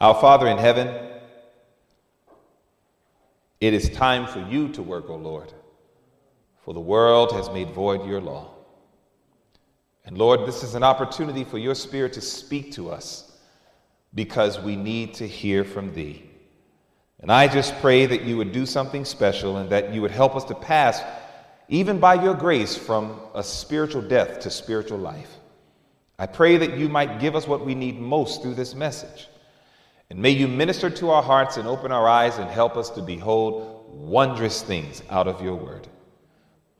Our Father in heaven, it is time for you to work, O Lord, for the world has made void your law. And Lord, this is an opportunity for your Spirit to speak to us because we need to hear from thee. And I just pray that you would do something special and that you would help us to pass, even by your grace, from a spiritual death to spiritual life. I pray that you might give us what we need most through this message. And may you minister to our hearts and open our eyes and help us to behold wondrous things out of your word.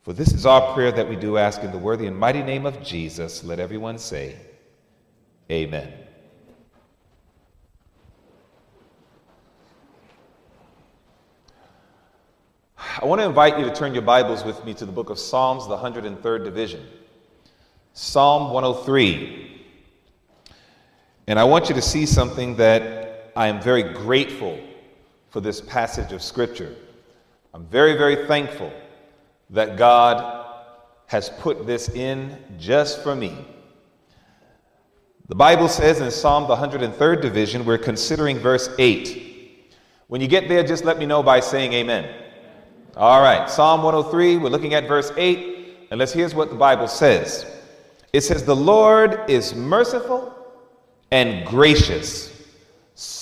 For this is our prayer that we do ask in the worthy and mighty name of Jesus. Let everyone say, Amen. I want to invite you to turn your Bibles with me to the book of Psalms, the 103rd division. Psalm 103. And I want you to see something that I am very grateful for this passage of Scripture. I'm very, very thankful that God has put this in just for me. The Bible says in Psalm the 103rd division, we're considering verse 8. When you get there, just let me know by saying amen. All right, Psalm 103, we're looking at verse 8, and let's here's what the Bible says. It says, The Lord is merciful and gracious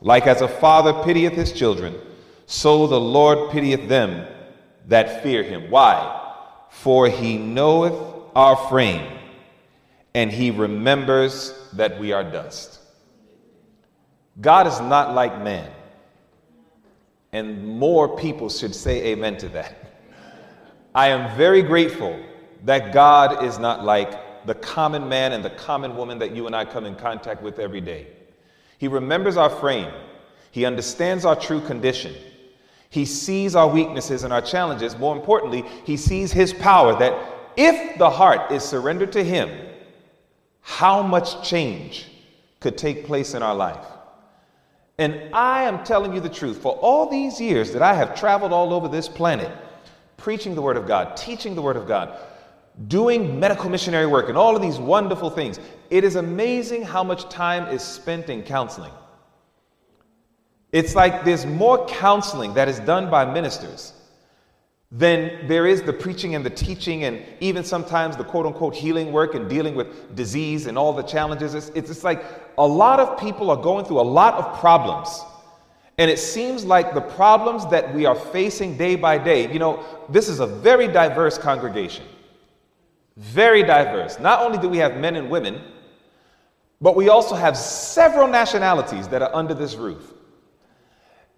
Like as a father pitieth his children, so the Lord pitieth them that fear him. Why? For he knoweth our frame, and he remembers that we are dust. God is not like man. And more people should say amen to that. I am very grateful that God is not like the common man and the common woman that you and I come in contact with every day. He remembers our frame. He understands our true condition. He sees our weaknesses and our challenges. More importantly, he sees his power that if the heart is surrendered to him, how much change could take place in our life. And I am telling you the truth. For all these years that I have traveled all over this planet, preaching the Word of God, teaching the Word of God, doing medical missionary work, and all of these wonderful things. It is amazing how much time is spent in counseling. It's like there's more counseling that is done by ministers than there is the preaching and the teaching, and even sometimes the quote unquote healing work and dealing with disease and all the challenges. It's, it's, like a lot of people are going through a lot of problems. And it seems like the problems that we are facing day by day, you know, this is a very diverse congregation. Very diverse. Not only do we have men and women, but we also have several nationalities that are under this roof.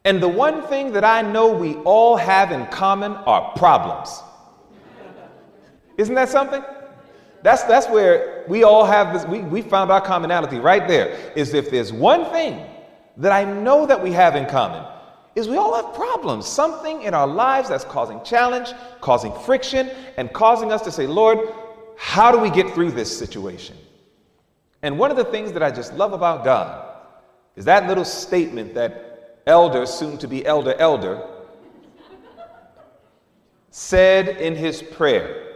And the one thing that I know we all have in common are problems. Isn't that something? That's, that's where we all have this, we, we found our commonality right there. Is if there's one thing that I know that we have in common, is we all have problems. Something in our lives that's causing challenge, causing friction, and causing us to say, Lord, how do we get through this situation? And one of the things that I just love about God is that little statement that elder, soon to be elder, elder, said in his prayer.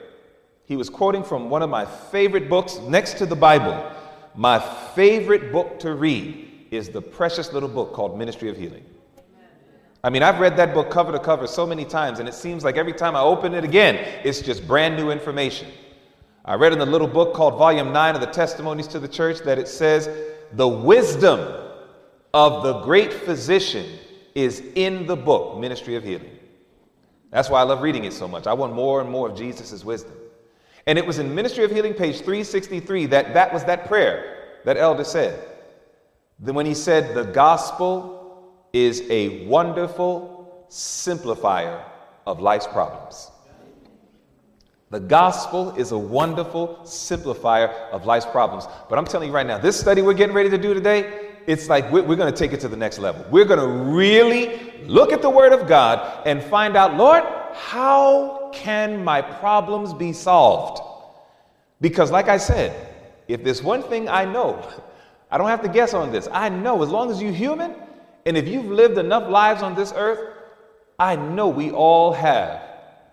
He was quoting from one of my favorite books next to the Bible. My favorite book to read is the precious little book called Ministry of Healing. I mean, I've read that book cover to cover so many times, and it seems like every time I open it again, it's just brand new information. I read in the little book called Volume 9 of the Testimonies to the Church that it says, The wisdom of the great physician is in the book, Ministry of Healing. That's why I love reading it so much. I want more and more of Jesus' wisdom. And it was in Ministry of Healing, page 363, that that was that prayer that Elder said. Then when he said, The gospel is a wonderful simplifier of life's problems. The gospel is a wonderful simplifier of life's problems. But I'm telling you right now, this study we're getting ready to do today, it's like we're, going to take it to the next level. We're going to really look at the Word of God and find out, Lord, how can my problems be solved? Because, like I said, if there's one thing I know, I don't have to guess on this. I know as long as you're human and if you've lived enough lives on this earth, I know we all have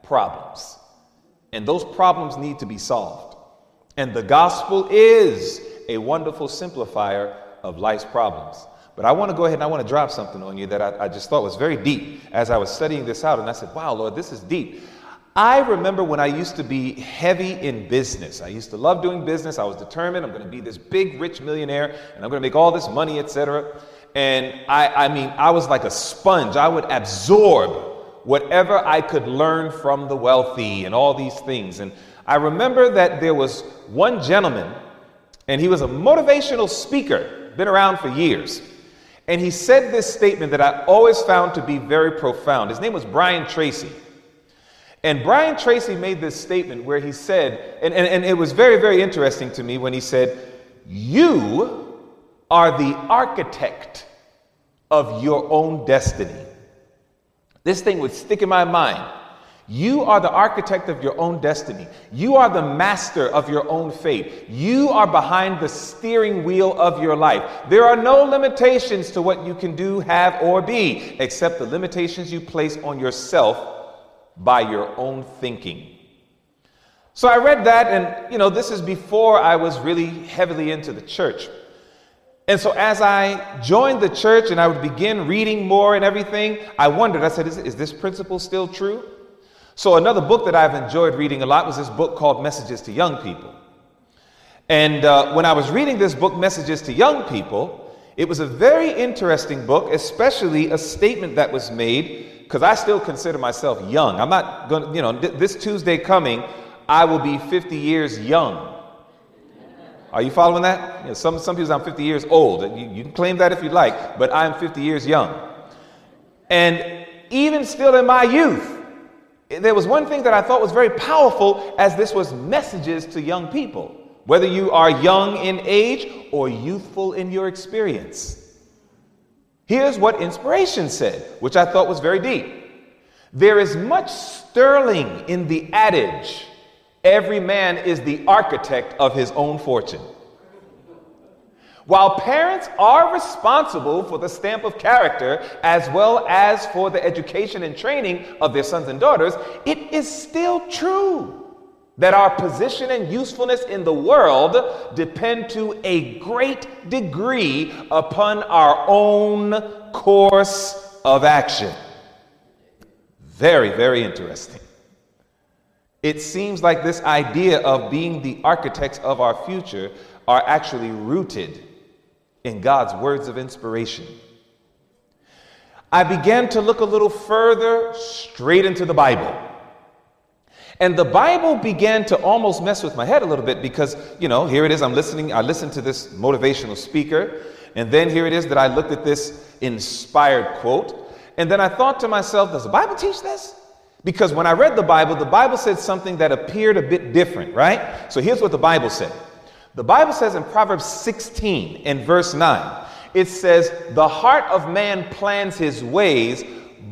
problems. And those problems need to be solved. And the gospel is a wonderful simplifier of life's problems. But I want to go ahead and I want to drop something on you that I, I, just thought was very deep as I was studying this out. And I said, wow, Lord, this is deep. I remember when I used to be heavy in business. I used to love doing business. I was determined I'm going to be this big, rich millionaire and I'm going to make all this money, etc. And I, I mean, I was like a sponge. I would absorb whatever I could learn from the wealthy and all these things. And I remember that there was one gentleman, and he was a motivational speaker, been around for years. And he said this statement that I always found to be very profound. His name was Brian Tracy. And Brian Tracy made this statement where he said, and, and, and, it was very, very interesting to me when he said, You are the architect of your own destiny. This thing would stick in my mind. You are the architect of your own destiny. You are the master of your own fate. You are behind the steering wheel of your life. There are no limitations to what you can do, have, or be, except the limitations you place on yourself by your own thinking. So I read that, and you know, this is before I was really heavily into the church. And so as I joined the church and I would begin reading more and everything, I wondered, I said, is, is this principle still true? So another book that I've enjoyed reading a lot was this book called Messages to Young People. And uh, when I was reading this book, Messages to Young People, it was a very interesting book, especially a statement that was made because I still consider myself young. I'm not going to, you know, th- this Tuesday coming, I will be 50 years young. Are you following that? You know, some, some people say I'm 50 years old. You, you can claim that if you like, but I'm 50 years young. And even still in my youth, there was one thing that I thought was very powerful as this was messages to young people, whether you are young in age or youthful in your experience. Here's what inspiration said, which I thought was very deep. There is much sterling in the adage every man is the architect of his own fortune. While parents are responsible for the stamp of character as well as for the education and training of their sons and daughters, it is still true that our position and usefulness in the world depend to a great degree upon our own course of action. Very, very interesting. It seems like this idea of being the architects of our future are actually rooted in God's words of inspiration. I began to look a little further straight into the Bible. And the Bible began to almost mess with my head a little bit because, you know, here it is, I'm listening, I listened to this motivational speaker, and then here it is that I looked at this inspired quote, and then I thought to myself, does the Bible teach this? Because when I read the Bible, the Bible said something that appeared a bit different, right? So here's what the Bible said. The Bible says in Proverbs 16 and verse 9, it says, The heart of man plans his ways,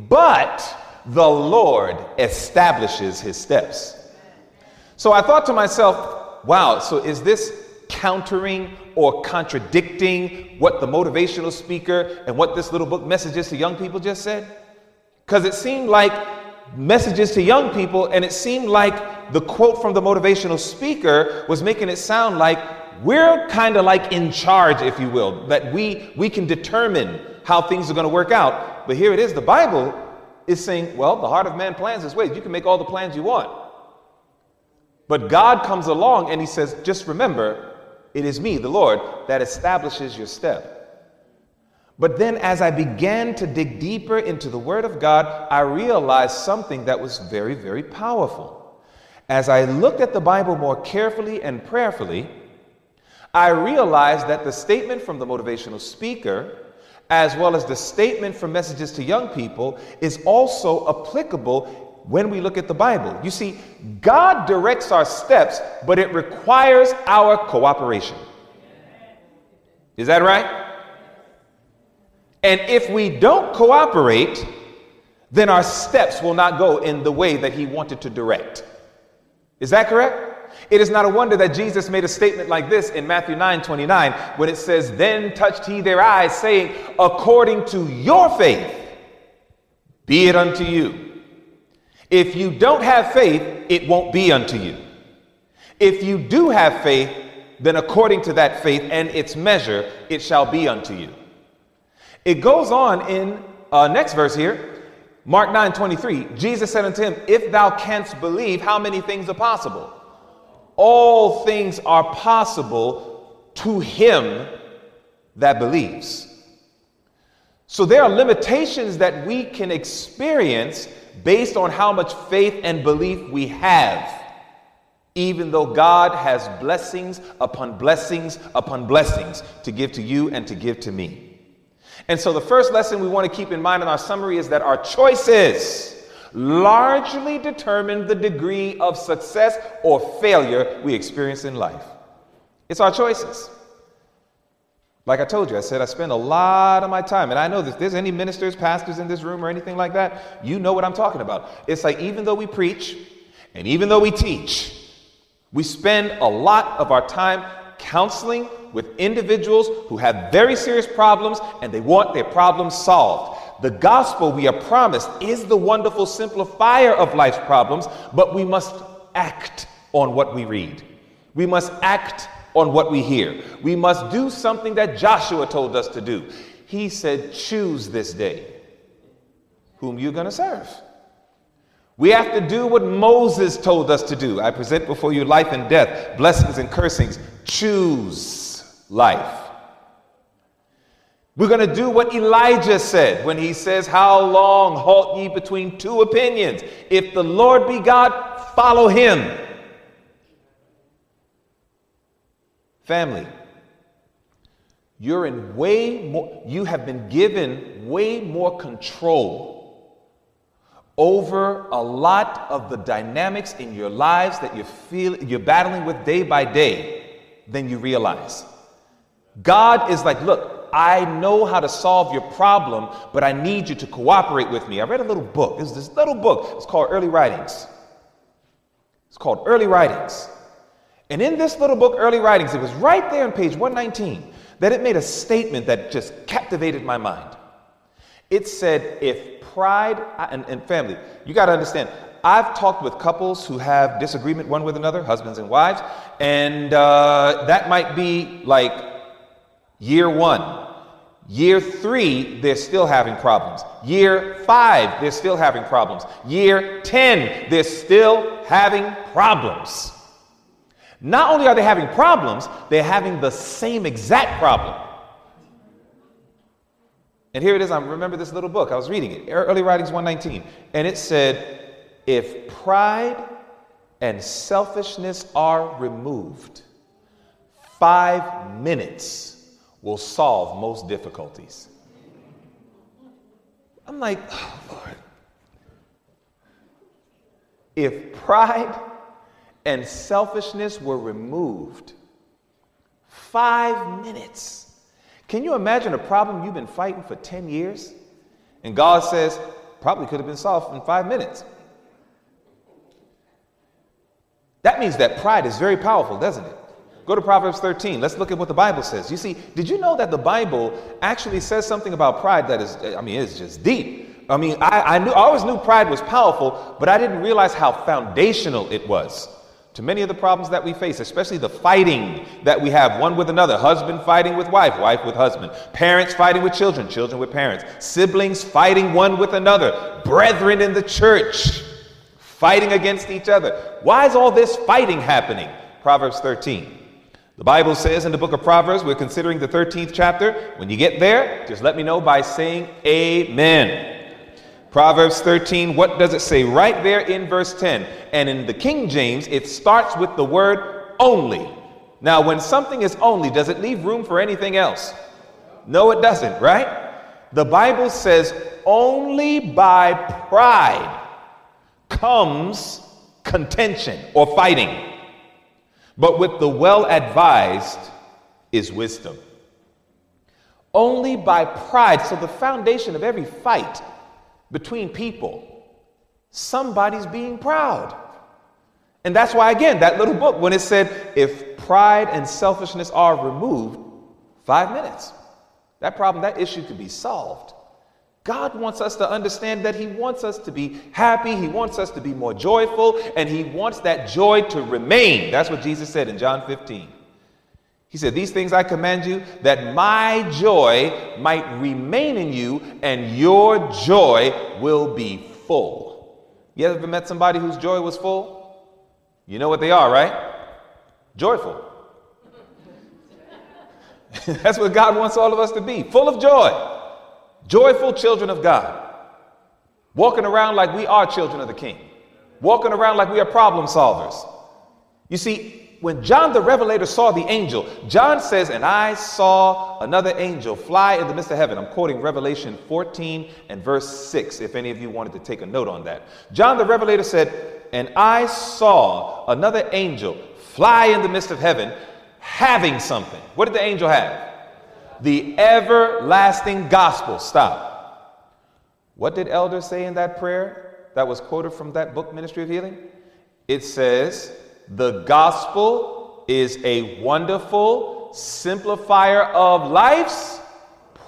but the Lord establishes his steps. So I thought to myself, wow, so is this countering or contradicting what the motivational speaker and what this little book, Messages to Young People, just said? Because it seemed like messages to young people, and it seemed like the quote from the motivational speaker was making it sound like we're kind of like in charge, if you will, that we, we can determine how things are going to work out. But here it is the Bible is saying, well, the heart of man plans his ways. You can make all the plans you want. But God comes along and he says, just remember, it is me, the Lord, that establishes your step. But then, as I began to dig deeper into the Word of God, I realized something that was very, very powerful. As I looked at the Bible more carefully and prayerfully, I realized that the statement from the motivational speaker as well as the statement from messages to young people, is also applicable when we look at the Bible. You see, God directs our steps, but it requires our cooperation. Is that right? And if we don't cooperate, then our steps will not go in the way that he wanted to direct. Is that correct? It is not a wonder that Jesus made a statement like this in Matthew 9 29 when it says, Then touched he their eyes, saying, According to your faith, be it unto you. If you don't have faith, it won't be unto you. If you do have faith, then according to that faith and its measure, it shall be unto you. It goes on in uh, next verse here, Mark 9 23. Jesus said unto him, If thou canst believe, how many things are possible? All things are possible to him that believes. So there are limitations that we can experience based on how much faith and belief we have even though God has blessings upon blessings upon blessings to give to you and to give to me. And so, the first lesson we want to keep in mind in our summary is that our choices largely determine the degree of success or failure we experience in life. It's our choices. Like I told you, I said I spend a lot of my time, and I know that if there's any ministers, pastors in this room, or anything like that, you know what I'm talking about. It's like even though we preach and even though we teach, we spend a lot of our time counseling with individuals who have very serious problems and they want their problems solved. The gospel we are promised is the wonderful simplifier of life's problems, but we must act on what we read. We must act on what we hear. We must do something that Joshua told us to do. He said, Choose this day whom you're going to serve. We have to do what Moses told us to do. I present before you life and death, blessings and cursings. Choose life. We're going to do what Elijah said when he says, How long halt ye between two opinions? If the Lord be God, follow him. Family, you're in way more, you have been given way more control over a lot of the dynamics in your lives that you feel you're battling with day by day than you realize. God is like, look, I know how to solve your problem, but I need you to cooperate with me. I read a little book. It's this little book. It's called Early Writings. It's called Early Writings. And in this little book, Early Writings, it was right there on page 119 that it made a statement that just captivated my mind. It said, if pride and, and family. You got to understand, I've talked with couples who have disagreement one with another, husbands and wives, and uh, that might be like year one. Year three, they're still having problems. Year five, they're still having problems. Year 10, they're still having problems. Not only are they having problems, they're having the same exact problem. And here it is. I remember this little book. I was reading it, Early Writings 119. And it said, if pride and selfishness are removed, five minutes will solve most difficulties. I'm like, oh, Lord. If pride and selfishness were removed, five minutes can you imagine a problem you've been fighting for 10 years? And God says, probably could have been solved in five minutes. That means that pride is very powerful, doesn't it? Go to Proverbs 13. Let's look at what the Bible says. You see, did you know that the Bible actually says something about pride that is, I mean, it's just deep. I mean, I, I, knew, I always knew pride was powerful, but I didn't realize how foundational it was to many of the problems that we face, especially the fighting that we have one with another husband fighting with wife, wife with husband, parents fighting with children, children with parents, siblings fighting one with another, brethren in the church fighting against each other. Why is all this fighting happening? Proverbs 13. The Bible says in the book of Proverbs, we're considering the 13th chapter. When you get there, just let me know by saying amen. Proverbs 13, what does it say? Right there in verse 10. And in the King James, it starts with the word only. Now, when something is only, does it leave room for anything else? No, it doesn't, right? The Bible says only by pride comes contention or fighting, but with the well advised is wisdom. Only by pride. So, the foundation of every fight between people, somebody's being proud. And that's why, again, that little book, when it said, if pride and selfishness are removed, five minutes, that problem, that issue could be solved. God wants us to understand that He wants us to be happy, He wants us to be more joyful, and He wants that joy to remain. That's what Jesus said in John 15. He said, These things I command you, that my joy might remain in you, and your joy will be full. You ever met somebody whose joy was full? You know what they are, right? Joyful. That's what God wants all of us to be full of joy. Joyful children of God. Walking around like we are children of the King. Walking around like we are problem solvers. You see, when John the Revelator saw the angel, John says, And I saw another angel fly in the midst of heaven. I'm quoting Revelation 14 and verse 6, if any of you wanted to take a note on that. John the Revelator said, And I saw another angel fly in the midst of heaven, having something. What did the angel have? The everlasting gospel. Stop. What did Elder say in that prayer that was quoted from that book, Ministry of Healing? It says, the gospel is a wonderful simplifier of life's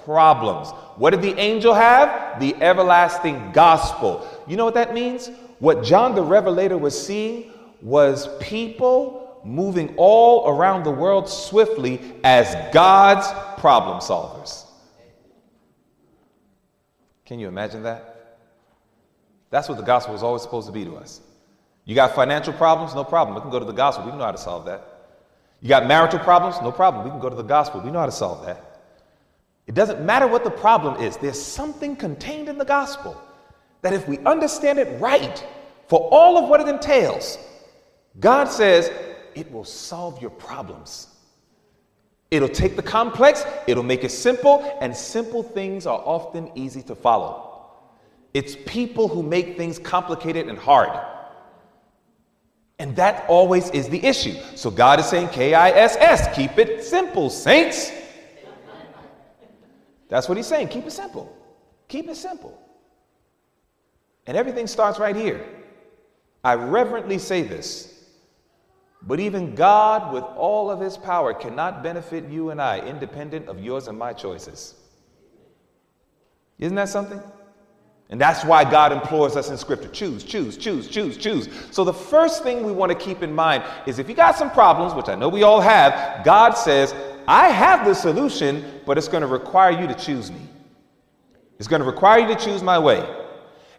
problems. What did the angel have? The everlasting gospel. You know what that means? What John the Revelator was seeing was people moving all around the world swiftly as God's problem solvers. Can you imagine that? That's what the gospel is always supposed to be to us. You got financial problems? No problem. We can go to the gospel. We know how to solve that. You got marital problems? No problem. We can go to the gospel. We know how to solve that. It doesn't matter what the problem is, there's something contained in the gospel that if we understand it right, for all of what it entails, God says it will solve your problems. It'll take the complex, it'll make it simple, and simple things are often easy to follow. It's people who make things complicated and hard. And that always is the issue. So God is saying K I S S, keep it simple, saints. That's what he's saying. Keep it simple. Keep it simple. And everything starts right here. I reverently say this, but even God, with all of his power, cannot benefit you and I independent of yours and my choices. Isn't that something? And that's why God implores us in Scripture choose, choose, choose, choose, choose. So, the first thing we want to keep in mind is if you got some problems, which I know we all have, God says, I have the solution, but it's going to require you to choose me. It's going to require you to choose my way.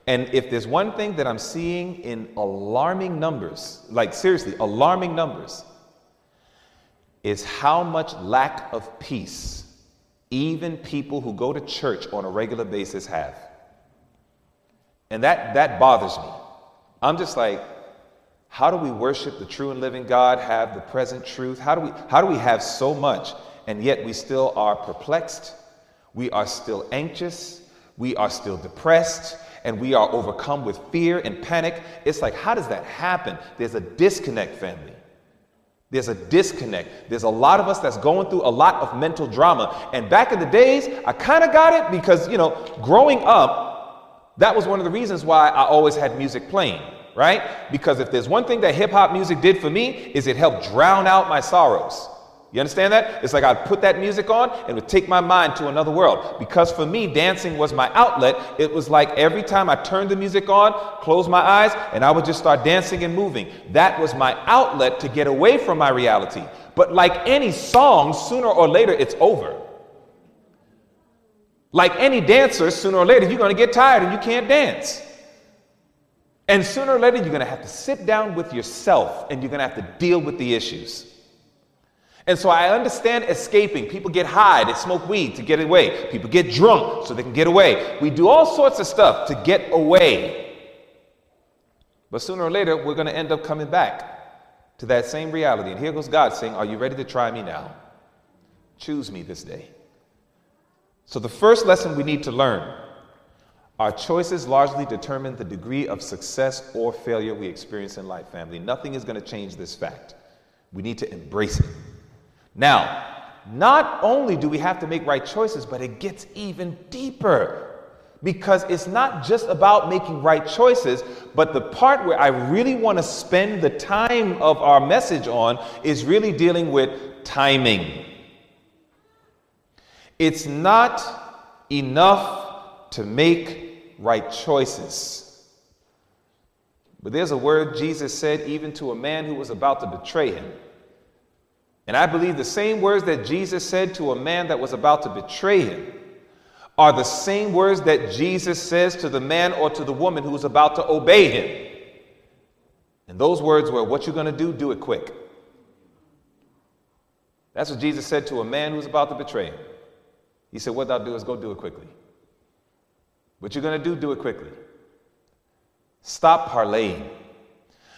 And if there's one thing that I'm seeing in alarming numbers, like seriously, alarming numbers, is how much lack of peace even people who go to church on a regular basis have. And that, that bothers me. I'm just like, how do we worship the true and living God, have the present truth? How do we, how do we have so much and yet we still are perplexed? We are still anxious. We are still depressed and we are overcome with fear and panic. It's like, how does that happen? There's a disconnect, family. There's a disconnect. There's a lot of us that's going through a lot of mental drama. And back in the days, I kind of got it because, you know, growing up, that was one of the reasons why I always had music playing, right? Because if there's one thing that hip hop music did for me is it helped drown out my sorrows. You understand that? It's like I'd put that music on and it would take my mind to another world. Because for me, dancing was my outlet. It was like every time I turned the music on, close my eyes, and I would just start dancing and moving. That was my outlet to get away from my reality. But like any song, sooner or later, it's over. Like any dancer, sooner or later, you're going to get tired and you can't dance. And sooner or later, you're going to have to sit down with yourself and you're going to have to deal with the issues. And so I understand escaping. People get high, they smoke weed to get away. People get drunk so they can get away. We do all sorts of stuff to get away. But sooner or later, we're going to end up coming back to that same reality. And here goes God saying, Are you ready to try me now? Choose me this day. So, the first lesson we need to learn our choices largely determine the degree of success or failure we experience in life, family. Nothing is going to change this fact. We need to embrace it. Now, not only do we have to make right choices, but it gets even deeper because it's not just about making right choices, but the part where I really want to spend the time of our message on is really dealing with timing. It's not enough to make right choices. But there's a word Jesus said even to a man who was about to betray him. And I believe the same words that Jesus said to a man that was about to betray him are the same words that Jesus says to the man or to the woman who is about to obey him. And those words were, What you're going to do, do it quick. That's what Jesus said to a man who's about to betray him. He said, What thou do is go do it quickly. What you're going to do, do it quickly. Stop parlaying.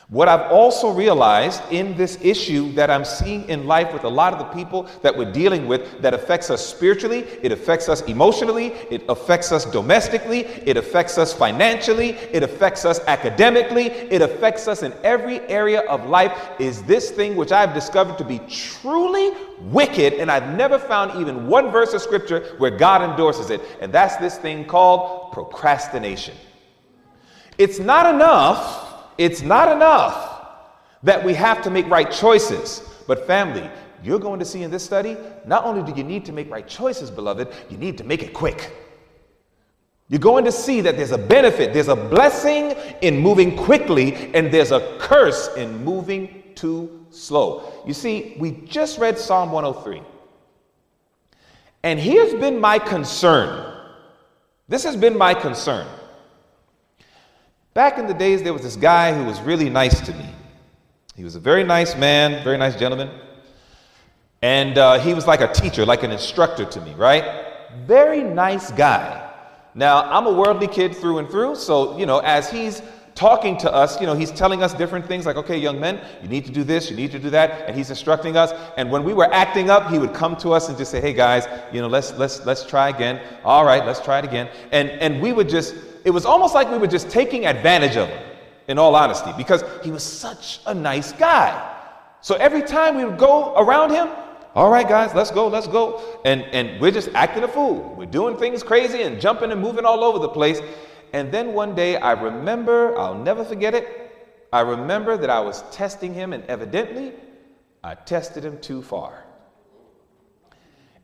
What I've also realized in this issue that I'm seeing in life with a lot of the people that we're dealing with that affects us spiritually, it affects us emotionally, it affects us domestically, it affects us financially, it affects us academically, it affects us in every area of life is this thing which I've discovered to be truly wicked, and I've never found even one verse of scripture where God endorses it, and that's this thing called procrastination. It's not enough it's not enough that we have to make right choices, but family, you're going to see in this study, not only do you need to make right choices, beloved, you need to make it quick. You're going to see that there's a benefit, there's a blessing in moving quickly, and there's a curse in moving too slow. You see, we just read Psalm 103. And here's been my concern. This has been my concern. Back in the days, there was this guy who was really nice to me. He was a very nice man, very nice gentleman. And uh, he was like a teacher, like an instructor to me, right? Very nice guy. Now, I'm a worldly kid through and through, so, you know, as he's talking to us, you know, he's telling us different things like, okay, young men, you need to do this, you need to do that, and he's instructing us. And when we were acting up, he would come to us and just say, hey guys, you know, let's let's let's try again. All right, let's try it again. And and we would just it was almost like we were just taking advantage of him, in all honesty, because he was such a nice guy. So every time we would go around him, all right, guys, let's go, let's go. And, and we're just acting a fool. We're doing things crazy and jumping and moving all over the place. And then one day I remember, I'll never forget it. I remember that I was testing him, and evidently I tested him too far.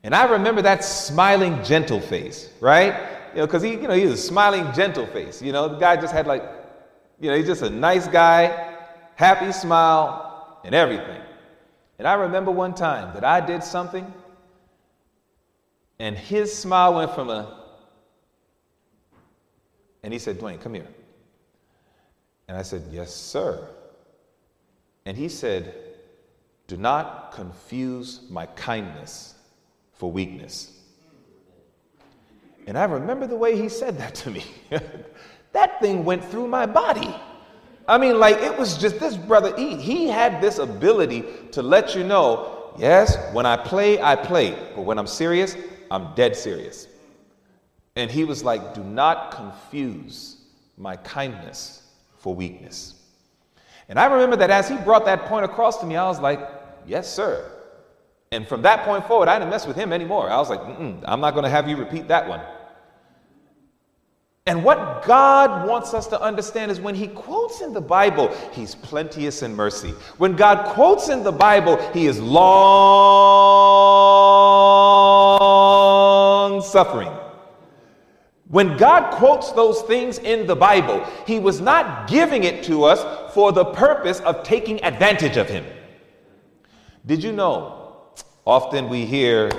And I remember that smiling, gentle face, right? You know, because he, you know, he's a smiling, gentle face. You know, the guy just had like, you know, he's just a nice guy, happy smile, and everything. And I remember one time that I did something, and his smile went from a, and he said, Dwayne, come here. And I said, Yes, sir. And he said, Do not confuse my kindness for weakness. And I remember the way he said that to me. that thing went through my body. I mean, like, it was just this brother, he, he had this ability to let you know yes, when I play, I play, but when I'm serious, I'm dead serious. And he was like, do not confuse my kindness for weakness. And I remember that as he brought that point across to me, I was like, yes, sir. And from that point forward, I didn't mess with him anymore. I was like, I'm not going to have you repeat that one. And what God wants us to understand is when He quotes in the Bible, He's plenteous in mercy. When God quotes in the Bible, He is long suffering. When God quotes those things in the Bible, He was not giving it to us for the purpose of taking advantage of Him. Did you know Often we hear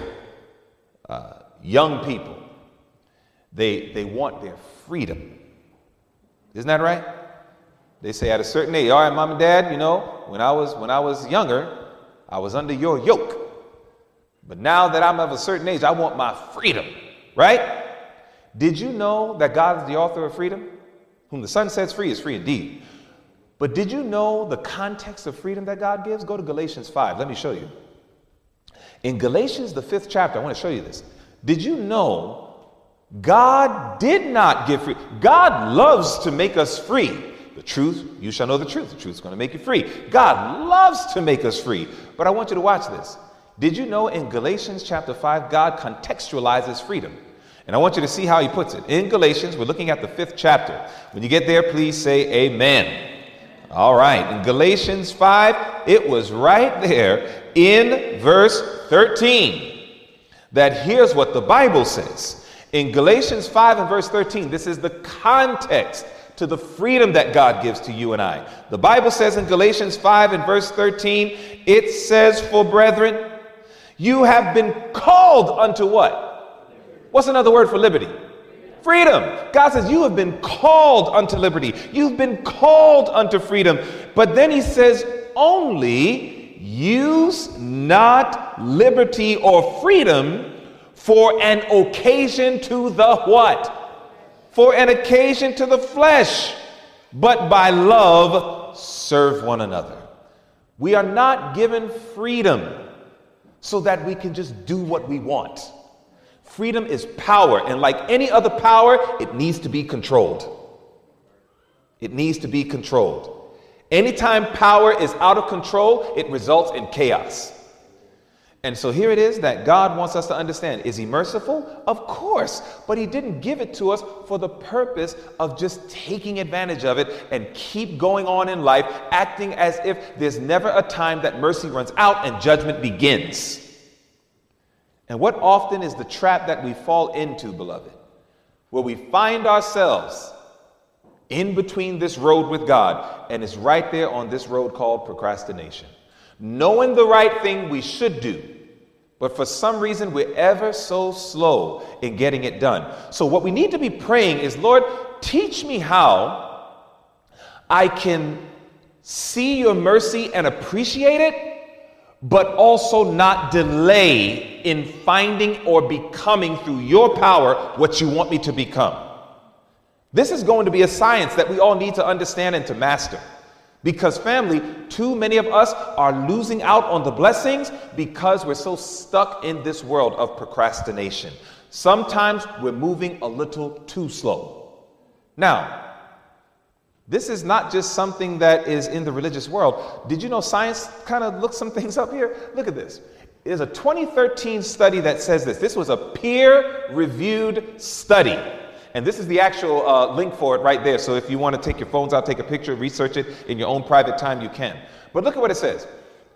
uh, young people, they, they want their freedom. Isn't that right? They say at a certain age, all right, mom and dad, you know, when I was when I was younger, I was under your yoke. But now that I'm of a certain age, I want my freedom, right? Did you know that God is the author of freedom? Whom the Son sets free is free indeed. But did you know the context of freedom that God gives? Go to Galatians 5. Let me show you. In Galatians, the fifth chapter, I want to show you this. Did you know God did not give free? God loves to make us free. The truth, you shall know the truth. The truth is going to make you free. God loves to make us free. But I want you to watch this. Did you know in Galatians chapter 5, God contextualizes freedom? And I want you to see how he puts it. In Galatians, we're looking at the fifth chapter. When you get there, please say amen. All right, in Galatians 5, it was right there in verse 13 that here's what the Bible says. In Galatians 5 and verse 13, this is the context to the freedom that God gives to you and I. The Bible says in Galatians 5 and verse 13, it says, For brethren, you have been called unto what? What's another word for liberty? Freedom. God says, You have been called unto liberty. You've been called unto freedom. But then he says, Only use not liberty or freedom for an occasion to the what? For an occasion to the flesh, but by love serve one another. We are not given freedom so that we can just do what we want. Freedom is power, and like any other power, it needs to be controlled. It needs to be controlled. Anytime power is out of control, it results in chaos. And so here it is that God wants us to understand. Is He merciful? Of course. But He didn't give it to us for the purpose of just taking advantage of it and keep going on in life, acting as if there's never a time that mercy runs out and judgment begins. And what often is the trap that we fall into, beloved? Where we find ourselves in between this road with God, and it's right there on this road called procrastination. Knowing the right thing we should do, but for some reason, we're ever so slow in getting it done. So, what we need to be praying is, Lord, teach me how I can see your mercy and appreciate it, but also not delay in finding or becoming through your power what you want me to become. This is going to be a science that we all need to understand and to master. Because, family, too many of us are losing out on the blessings because we're so stuck in this world of procrastination. Sometimes we're moving a little too slow. Now, this is not just something that is in the religious world. Did you know science kind of looked some things up here? Look at this. There's a 2013 study that says this. This was a peer reviewed study. And this is the actual uh, link for it right there. So if you want to take your phones out, take a picture, research it in your own private time, you can. But look at what it says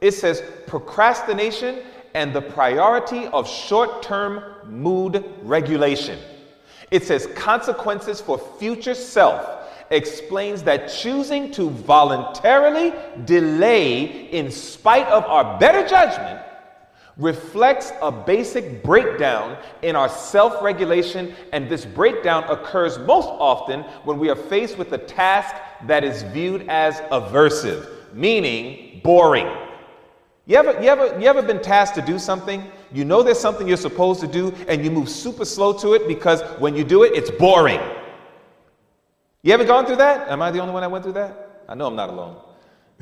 it says procrastination and the priority of short term mood regulation. It says consequences for future self explains that choosing to voluntarily delay in spite of our better judgment reflects a basic breakdown in our self regulation, and this breakdown occurs most often when we are faced with a task that is viewed as aversive, meaning boring. You ever, you, ever, you ever been tasked to do something? You know there's something you're supposed to do, and you move super slow to it because when you do it, it's boring. You ever gone through that? Am I the only one that went through that? I know I'm not alone.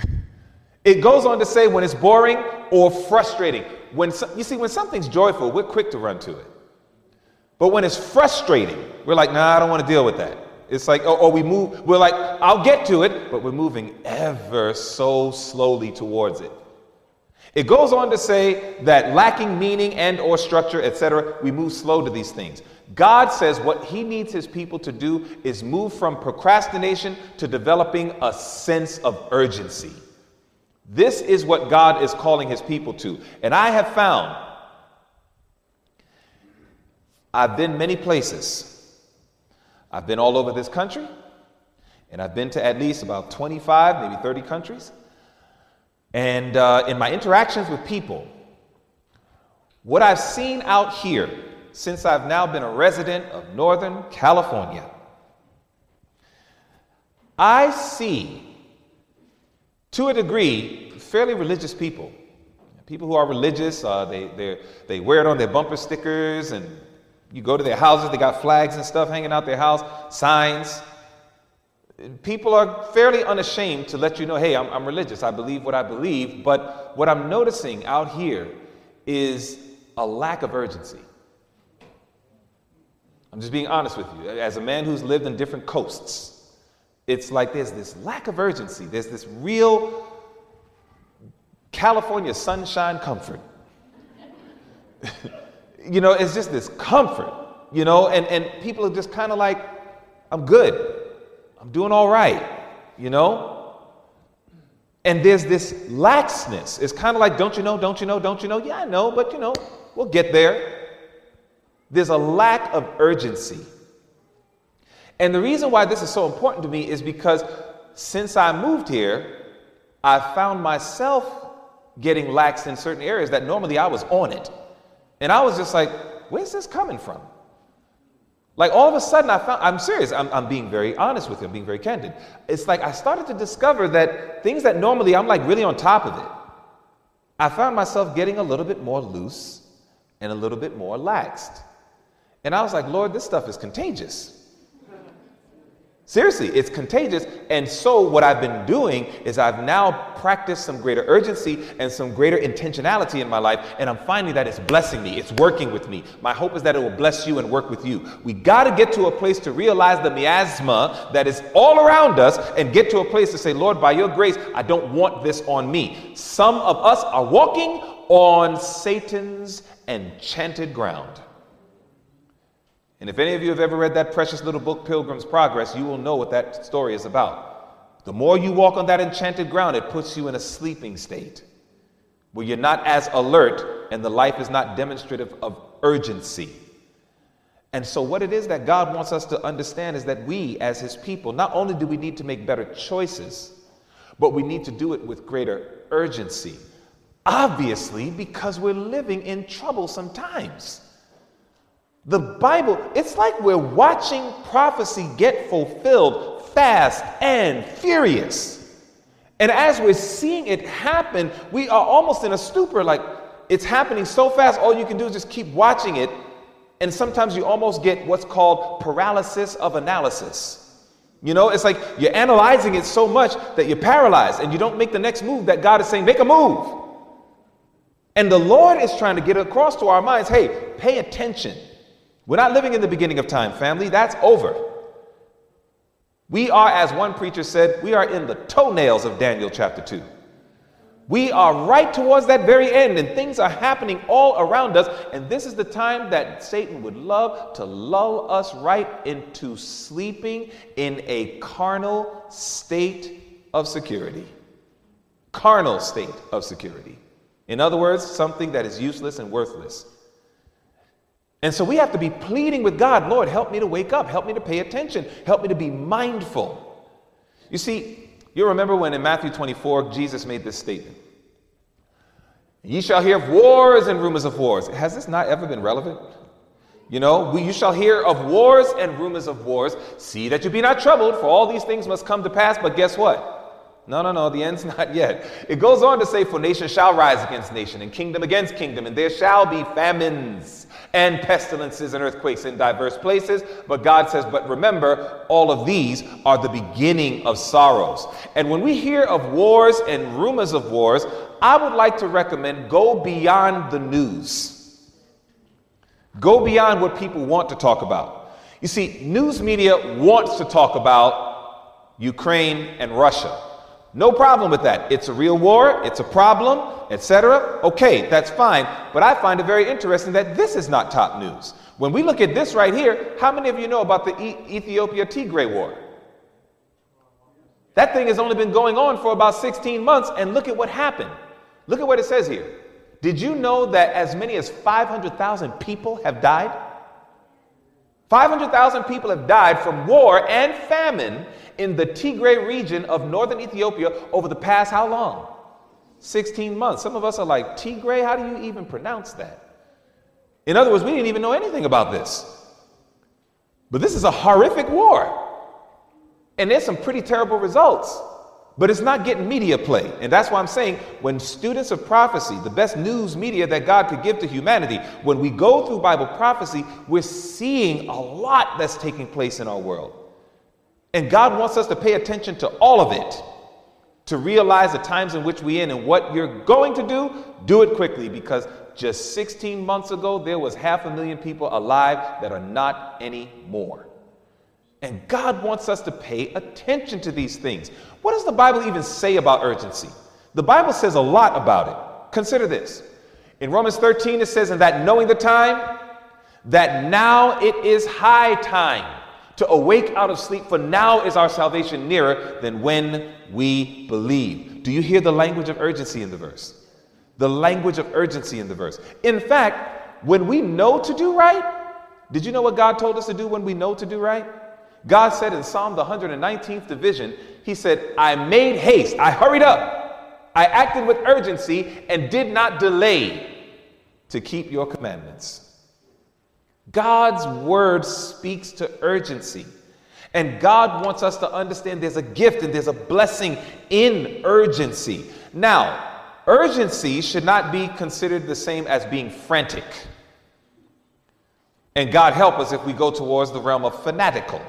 it goes on to say when it's boring or frustrating. When you see, when something's joyful, we're quick to run to it. But when it's frustrating, we're like, nah, I don't want to deal with that. It's like, or, or we move, we're like, I'll get to it, but we're moving ever so slowly towards it. It goes on to say that lacking meaning and or structure, etc., we move slow to these things. God says what he needs his people to do is move from procrastination to developing a sense of urgency. This is what God is calling his people to. And I have found, I've been many places. I've been all over this country, and I've been to at least about 25, maybe 30 countries. And uh, in my interactions with people, what I've seen out here since I've now been a resident of Northern California, I see, to a degree, fairly religious people. People who are religious, uh, they, they wear it on their bumper stickers, and you go to their houses, they got flags and stuff hanging out their house, signs. People are fairly unashamed to let you know, hey, I'm, I'm religious, I believe what I believe. But what I'm noticing out here is a lack of urgency. I'm just being honest with you. As a man who's lived in different coasts, it's like there's this lack of urgency. There's this real California sunshine comfort. you know, it's just this comfort, you know, and, and people are just kind of like, I'm good. I'm doing all right, you know? And there's this laxness. It's kind of like, don't you know, don't you know, don't you know? Yeah, I know, but you know, we'll get there. There's a lack of urgency. And the reason why this is so important to me is because since I moved here, I found myself getting lax in certain areas that normally I was on it. And I was just like, where's this coming from? Like all of a sudden, I found, I'm serious, I'm, I'm being very honest with you, I'm being very candid. It's like I started to discover that things that normally I'm like really on top of it, I found myself getting a little bit more loose and a little bit more laxed. And I was like, Lord, this stuff is contagious. Seriously, it's contagious. And so, what I've been doing is I've now practiced some greater urgency and some greater intentionality in my life. And I'm finding that it's blessing me, it's working with me. My hope is that it will bless you and work with you. We got to get to a place to realize the miasma that is all around us and get to a place to say, Lord, by your grace, I don't want this on me. Some of us are walking on Satan's enchanted ground. And if any of you have ever read that precious little book, Pilgrim's Progress, you will know what that story is about. The more you walk on that enchanted ground, it puts you in a sleeping state where you're not as alert and the life is not demonstrative of urgency. And so, what it is that God wants us to understand is that we, as His people, not only do we need to make better choices, but we need to do it with greater urgency. Obviously, because we're living in troublesome times. The Bible, it's like we're watching prophecy get fulfilled fast and furious. And as we're seeing it happen, we are almost in a stupor like it's happening so fast, all you can do is just keep watching it. And sometimes you almost get what's called paralysis of analysis. You know, it's like you're analyzing it so much that you're paralyzed and you don't make the next move that God is saying, make a move. And the Lord is trying to get across to our minds hey, pay attention. We're not living in the beginning of time, family. That's over. We are, as one preacher said, we are in the toenails of Daniel chapter 2. We are right towards that very end, and things are happening all around us. And this is the time that Satan would love to lull us right into sleeping in a carnal state of security. Carnal state of security. In other words, something that is useless and worthless. And so we have to be pleading with God, Lord, help me to wake up, help me to pay attention, help me to be mindful. You see, you remember when in Matthew 24, Jesus made this statement Ye shall hear of wars and rumors of wars. Has this not ever been relevant? You know, we, you shall hear of wars and rumors of wars. See that you be not troubled, for all these things must come to pass. But guess what? No, no, no, the end's not yet. It goes on to say, For nation shall rise against nation, and kingdom against kingdom, and there shall be famines and pestilences and earthquakes in diverse places. But God says, but remember, all of these are the beginning of sorrows. And when we hear of wars and rumors of wars, I would like to recommend go beyond the news. Go beyond what people want to talk about. You see, news media wants to talk about Ukraine and Russia. No problem with that. It's a real war, it's a problem, etc. Okay, that's fine. But I find it very interesting that this is not top news. When we look at this right here, how many of you know about the e- Ethiopia Tigray War? That thing has only been going on for about 16 months, and look at what happened. Look at what it says here. Did you know that as many as 500,000 people have died? 500,000 people have died from war and famine in the Tigray region of northern Ethiopia over the past how long? 16 months. Some of us are like, Tigray, how do you even pronounce that? In other words, we didn't even know anything about this. But this is a horrific war. And there's some pretty terrible results. But it's not getting media play. And that's why I'm saying when students of prophecy, the best news media that God could give to humanity, when we go through Bible prophecy, we're seeing a lot that's taking place in our world. And God wants us to pay attention to all of it, to realize the times in which we're in and what you're going to do, do it quickly because just 16 months ago, there was half a million people alive that are not anymore. And God wants us to pay attention to these things. What does the Bible even say about urgency? The Bible says a lot about it. Consider this In Romans 13, it says, And that knowing the time, that now it is high time to awake out of sleep, for now is our salvation nearer than when we believe. Do you hear the language of urgency in the verse? The language of urgency in the verse. In fact, when we know to do right, did you know what God told us to do when we know to do right? God said in Psalm the 119th division, He said, I made haste, I hurried up, I acted with urgency and did not delay to keep your commandments. God's word speaks to urgency. And God wants us to understand there's a gift and there's a blessing in urgency. Now, urgency should not be considered the same as being frantic. And God help us if we go towards the realm of fanatical.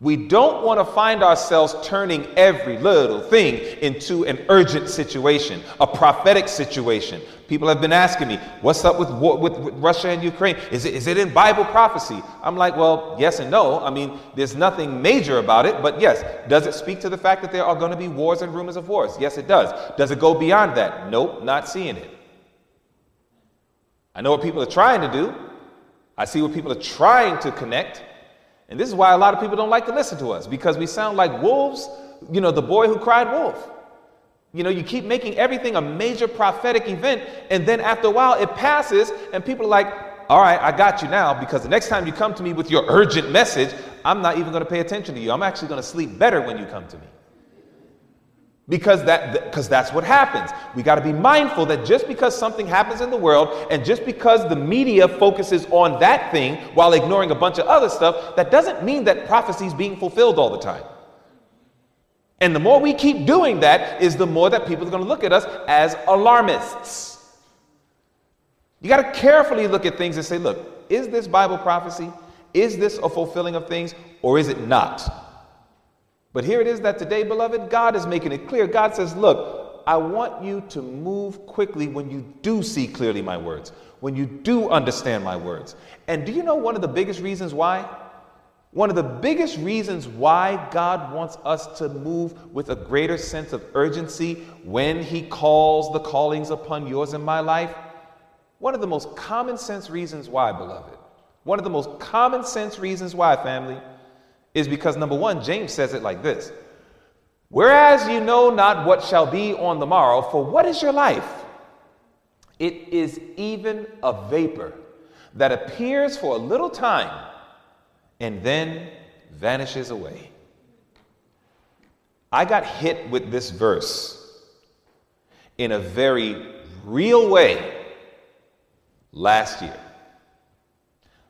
We don't want to find ourselves turning every little thing into an urgent situation, a prophetic situation. People have been asking me, what's up with, with, with, Russia and Ukraine? Is it, is it in Bible prophecy? I'm like, well, yes and no. I mean, there's nothing major about it, but yes. Does it speak to the fact that there are going to be wars and rumors of wars? Yes, it does. Does it go beyond that? Nope, not seeing it. I know what people are trying to do. I see what people are trying to connect. And this is why a lot of people don't like to listen to us because we sound like wolves, you know, the boy who cried wolf. You know, you keep making everything a major prophetic event, and then after a while it passes, and people are like, all right, I got you now, because the next time you come to me with your urgent message, I'm not even going to pay attention to you. I'm actually going to sleep better when you come to me because that because that's what happens. We got to be mindful that just because something happens in the world and just because the media focuses on that thing while ignoring a bunch of other stuff that doesn't mean that prophecy is being fulfilled all the time. And the more we keep doing that is the more that people are going to look at us as alarmists. You got to carefully look at things and say look is this bible prophecy? Is this a fulfilling of things or is it not but here it is that today, beloved, God is making it clear. God says, Look, I want you to move quickly when you do see clearly my words, when you do understand my words. And do you know one of the biggest reasons why? One of the biggest reasons why God wants us to move with a greater sense of urgency when He calls the callings upon yours and my life. One of the most common sense reasons why, beloved. One of the most common sense reasons why, family is because number one, James says it like this Whereas you know not what shall be on the morrow, for what is your life? It is even a vapor that appears for a little time and then vanishes away. I got hit with this verse in a very real way last year.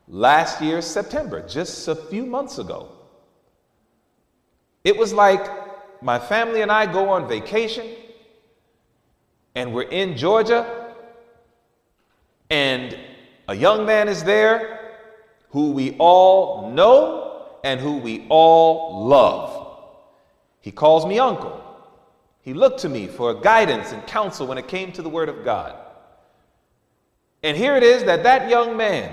Last year, September, just a few months ago. It was like my family and I go on vacation and we're in Georgia and a young man is there who we all know and who we all love. He calls me uncle. He looked to me for guidance and counsel when it came to the Word of God. And here it is that that young man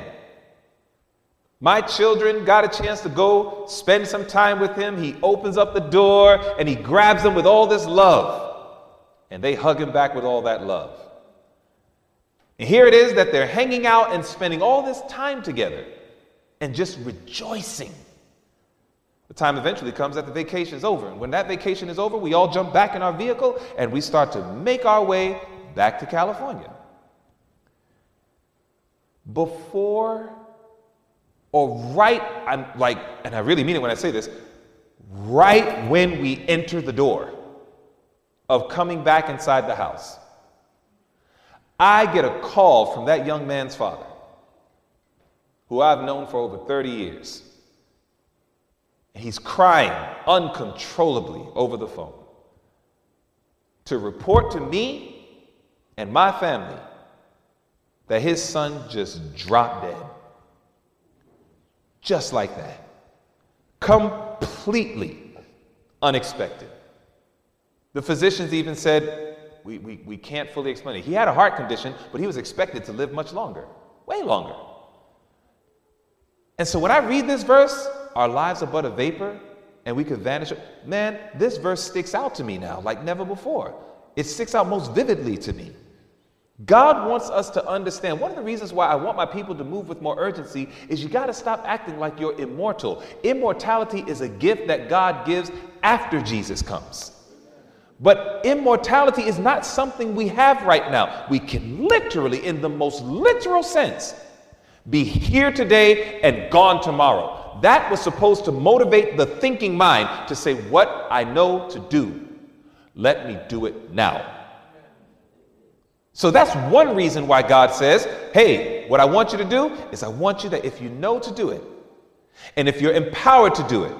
my children got a chance to go spend some time with him. He opens up the door and he grabs them with all this love. And they hug him back with all that love. And here it is that they're hanging out and spending all this time together and just rejoicing. The time eventually comes that the vacation is over. And when that vacation is over, we all jump back in our vehicle and we start to make our way back to California. Before or right, I'm like, and I really mean it when I say this, right when we enter the door of coming back inside the house, I get a call from that young man's father, who I've known for over 30 years. And he's crying uncontrollably over the phone to report to me and my family that his son just dropped dead. Just like that. Completely unexpected. The physicians even said, we, we, we can't fully explain it. He had a heart condition, but he was expected to live much longer, way longer. And so when I read this verse, our lives are but a vapor and we could vanish. Man, this verse sticks out to me now like never before. It sticks out most vividly to me God wants us to understand. One of the reasons why I want my people to move with more urgency is you got to stop acting like you're immortal. Immortality is a gift that God gives after Jesus comes. But immortality is not something we have right now. We can literally, in the most literal sense, be here today and gone tomorrow. That was supposed to motivate the thinking mind to say, What I know to do, let me do it now. So that's one reason why God says, hey, what I want you to do is I want you that if you know to do it, and if you're empowered to do it,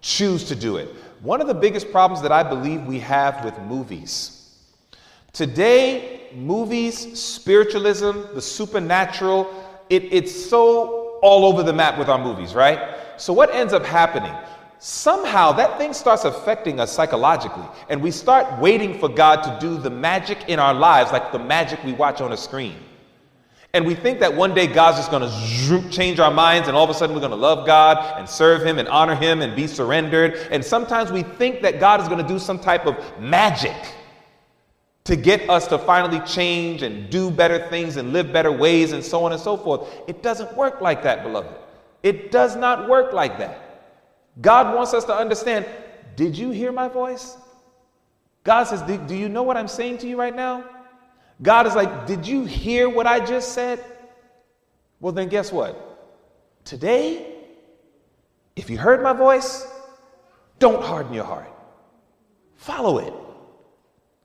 choose to do it. One of the biggest problems that I believe we have with movies today, movies, spiritualism, the supernatural, it, it's so all over the map with our movies, right? So, what ends up happening? Somehow that thing starts affecting us psychologically. And we start waiting for God to do the magic in our lives, like the magic we watch on a screen. And we think that one day God's just going to change our minds, and all of a sudden we're going to love God and serve Him and honor Him and be surrendered. And sometimes we think that God is going to do some type of magic to get us to finally change and do better things and live better ways and so on and so forth. It doesn't work like that, beloved. It does not work like that. God wants us to understand did you hear my voice? God says, do, you know what I'm saying to you right now? God is like, Did you hear what I just said? Well, then guess what? Today, if you heard my voice, don't harden your heart. Follow it.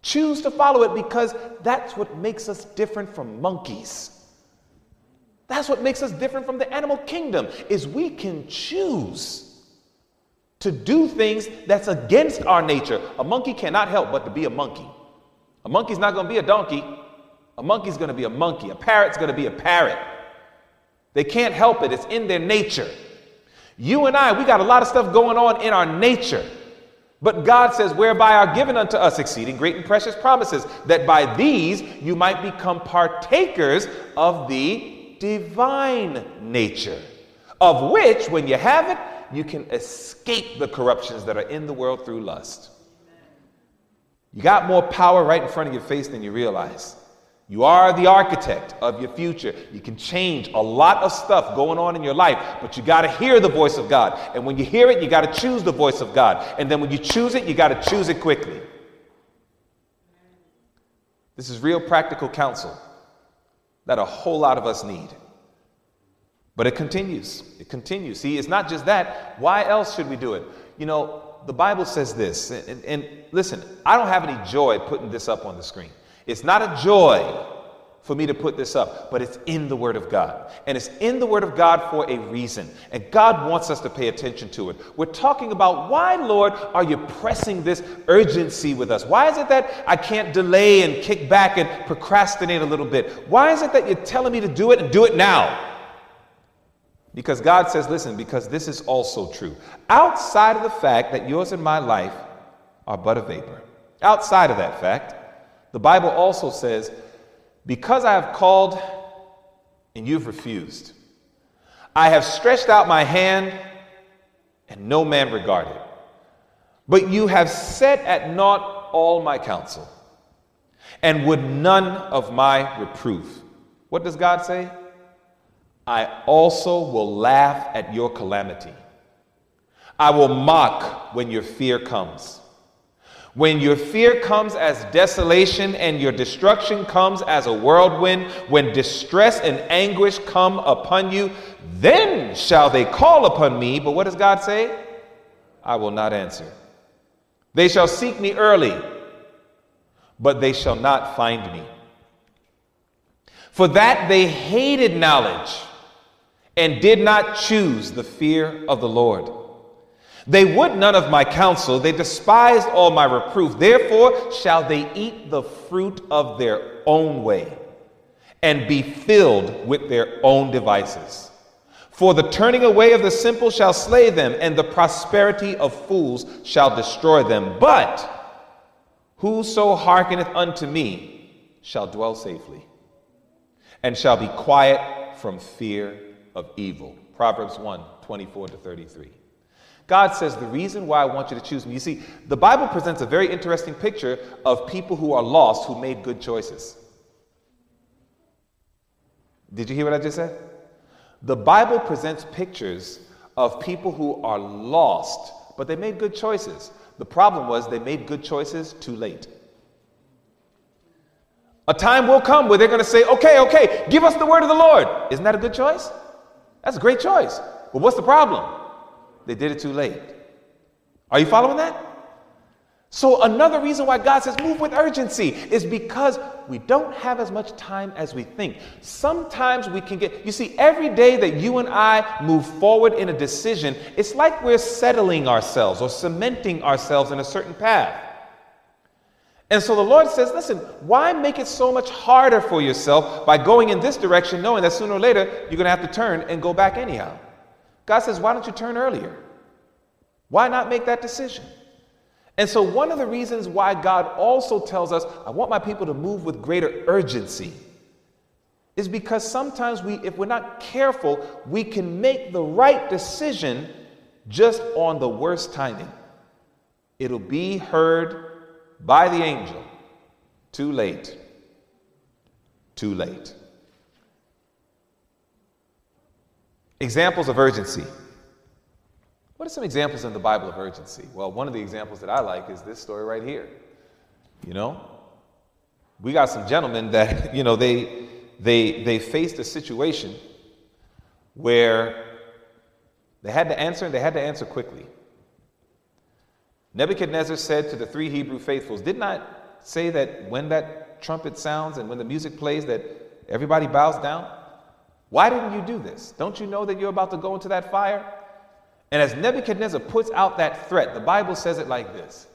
Choose to follow it because that's what makes us different from monkeys. That's what makes us different from the animal kingdom is we can choose to do things that's against our nature. A monkey cannot help but to be a monkey. A monkey's not going to be a donkey. A monkey's going to be a monkey. A parrot's going to be a parrot. They can't help it, it's in their nature. You and I, we got a lot of stuff going on in our nature. But God says, whereby are given unto us exceeding great and precious promises, that by these you might become partakers of the divine nature, of which, when you have it, you can escape the corruptions that are in the world through lust. You got more power right in front of your face than you realize. You are the architect of your future. You can change a lot of stuff going on in your life, but you got to hear the voice of God. And when you hear it, you got to choose the voice of God. And then when you choose it, you got to choose it quickly. This is real practical counsel that a whole lot of us need. But it continues. It continues. See, it's not just that. Why else should we do it? You know, the Bible says this, and, and, listen, I don't have any joy putting this up on the screen. It's not a joy for me to put this up, but it's in the Word of God. And it's in the Word of God for a reason. And God wants us to pay attention to it. We're talking about why, Lord, are you pressing this urgency with us? Why is it that I can't delay and kick back and procrastinate a little bit? Why is it that you're telling me to do it and do it now? Because God says, listen, because this is also true. Outside of the fact that yours and my life are but a vapor, outside of that fact, the Bible also says, because I have called and you've refused, I have stretched out my hand and no man regarded. But you have set at naught all my counsel and would none of my reproof. What does God say? I also will laugh at your calamity. I will mock when your fear comes. When your fear comes as desolation and your destruction comes as a whirlwind, when distress and anguish come upon you, then shall they call upon me. But what does God say? I will not answer. They shall seek me early, but they shall not find me. For that they hated knowledge and did not choose the fear of the Lord. They would none of my counsel, they despised all my reproof. Therefore shall they eat the fruit of their own way and be filled with their own devices. For the turning away of the simple shall slay them, and the prosperity of fools shall destroy them. But whoso hearkeneth unto me shall dwell safely, and shall be quiet from fear of evil. Proverbs 1 24 to 33. God says, The reason why I want you to choose me. You see, the Bible presents a very interesting picture of people who are lost who made good choices. Did you hear what I just said? The Bible presents pictures of people who are lost, but they made good choices. The problem was they made good choices too late. A time will come where they're going to say, okay, okay, give us the word of the Lord. Isn't that a good choice? That's a great choice. But what's the problem? They did it too late. Are you following that? So, another reason why God says move with urgency is because we don't have as much time as we think. Sometimes we can get, you see, every day that you and I move forward in a decision, it's like we're settling ourselves or cementing ourselves in a certain path. And so the Lord says, listen, why make it so much harder for yourself by going in this direction, knowing that sooner or later you're going to have to turn and go back anyhow? God says, why don't you turn earlier? Why not make that decision? And so, one of the reasons why God also tells us, I want my people to move with greater urgency, is because sometimes we, if we're not careful, we can make the right decision just on the worst timing. It'll be heard by the angel. Too late. Too late. Examples of urgency. What are some examples in the Bible of urgency? Well, one of the examples that I like is this story right here. You know, we got some gentlemen that, you know, they they they faced a situation where they had to answer and they had to answer quickly. Nebuchadnezzar said to the three Hebrew faithfuls, did not say that when that trumpet sounds and when the music plays that everybody bows down? Why didn't you do this? Don't you know that you're about to go into that fire? And as Nebuchadnezzar puts out that threat, the Bible says it like this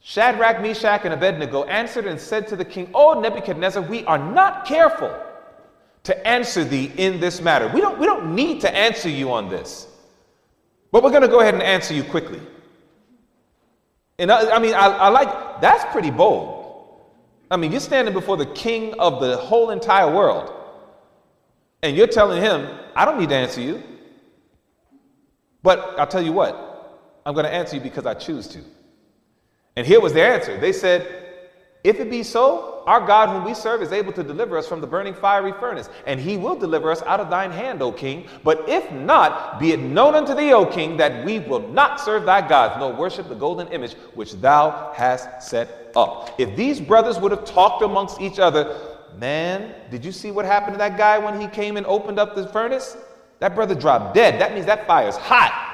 Shadrach, Meshach, and Abednego answered and said to the king, Oh, Nebuchadnezzar, we are not careful to answer thee in this matter. We don't, we don't need to answer you on this, but we're going to go ahead and answer you quickly. And I, I mean, I, I like that's pretty bold. I mean, you're standing before the king of the whole entire world, and you're telling him, I don't need to answer you. But I'll tell you what, I'm going to answer you because I choose to. And here was their answer. They said, If it be so, our God whom we serve is able to deliver us from the burning fiery furnace, and he will deliver us out of thine hand, O king. But if not, be it known unto thee, O king, that we will not serve thy gods, nor worship the golden image which thou hast set up. If these brothers would have talked amongst each other, man, did you see what happened to that guy when he came and opened up the furnace? That brother dropped dead. That means that fire's hot.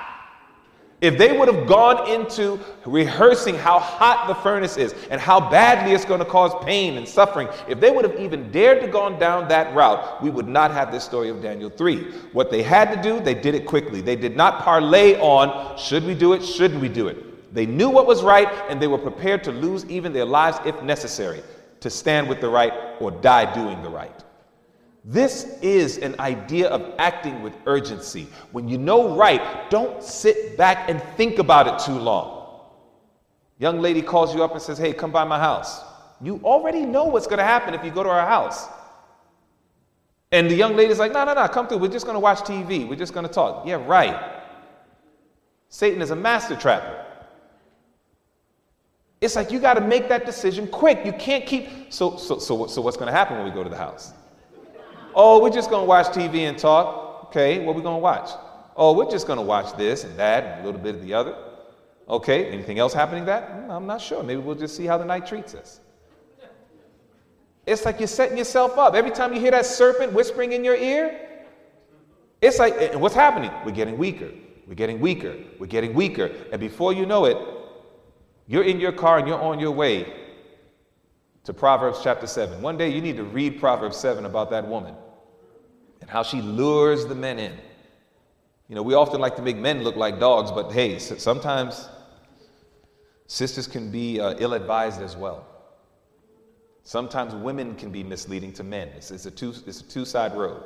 If they would have gone into rehearsing how hot the furnace is and how badly it's going to cause pain and suffering, if they would have even dared to gone down that route, we would not have this story of Daniel 3. What they had to do, they did it quickly. They did not parlay on should we do it, shouldn't we do it. They knew what was right and they were prepared to lose even their lives if necessary to stand with the right or die doing the right. This is an idea of acting with urgency. When you know right, don't sit back and think about it too long. Young lady calls you up and says, Hey, come by my house. You already know what's going to happen if you go to our house. And the young lady's like, No, no, no, come through. We're just going to watch TV. We're just going to talk. Yeah, right. Satan is a master trapper. It's like you got to make that decision quick. You can't keep. So, so, so, so what's going to happen when we go to the house? Oh, we're just going to watch TV and talk. Okay, what are we going to watch? Oh, we're just going to watch this and that and a little bit of the other. Okay, anything else happening that? Hmm, I'm not sure. Maybe we'll just see how the night treats us. It's like you're setting yourself up. Every time you hear that serpent whispering in your ear, it's like, and what's happening? We're getting weaker. We're getting weaker. We're getting weaker. And before you know it, you're in your car and you're on your way to Proverbs chapter 7. One day you need to read Proverbs 7 about that woman and how she lures the men in. You know, we often like to make men look like dogs, but hey, sometimes sisters can be uh, ill advised as well. Sometimes women can be misleading to men. It's, it's a two, it's a two side road.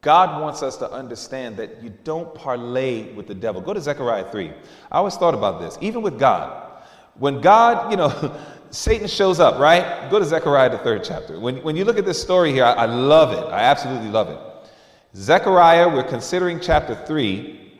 God wants us to understand that you don't parlay with the devil. Go to Zechariah 3. I always thought about this, even with God. When God, you know, Satan shows up, right? Go to Zechariah, the third chapter. When, when you look at this story here, I, I love it. I absolutely love it. Zechariah, we're considering chapter 3.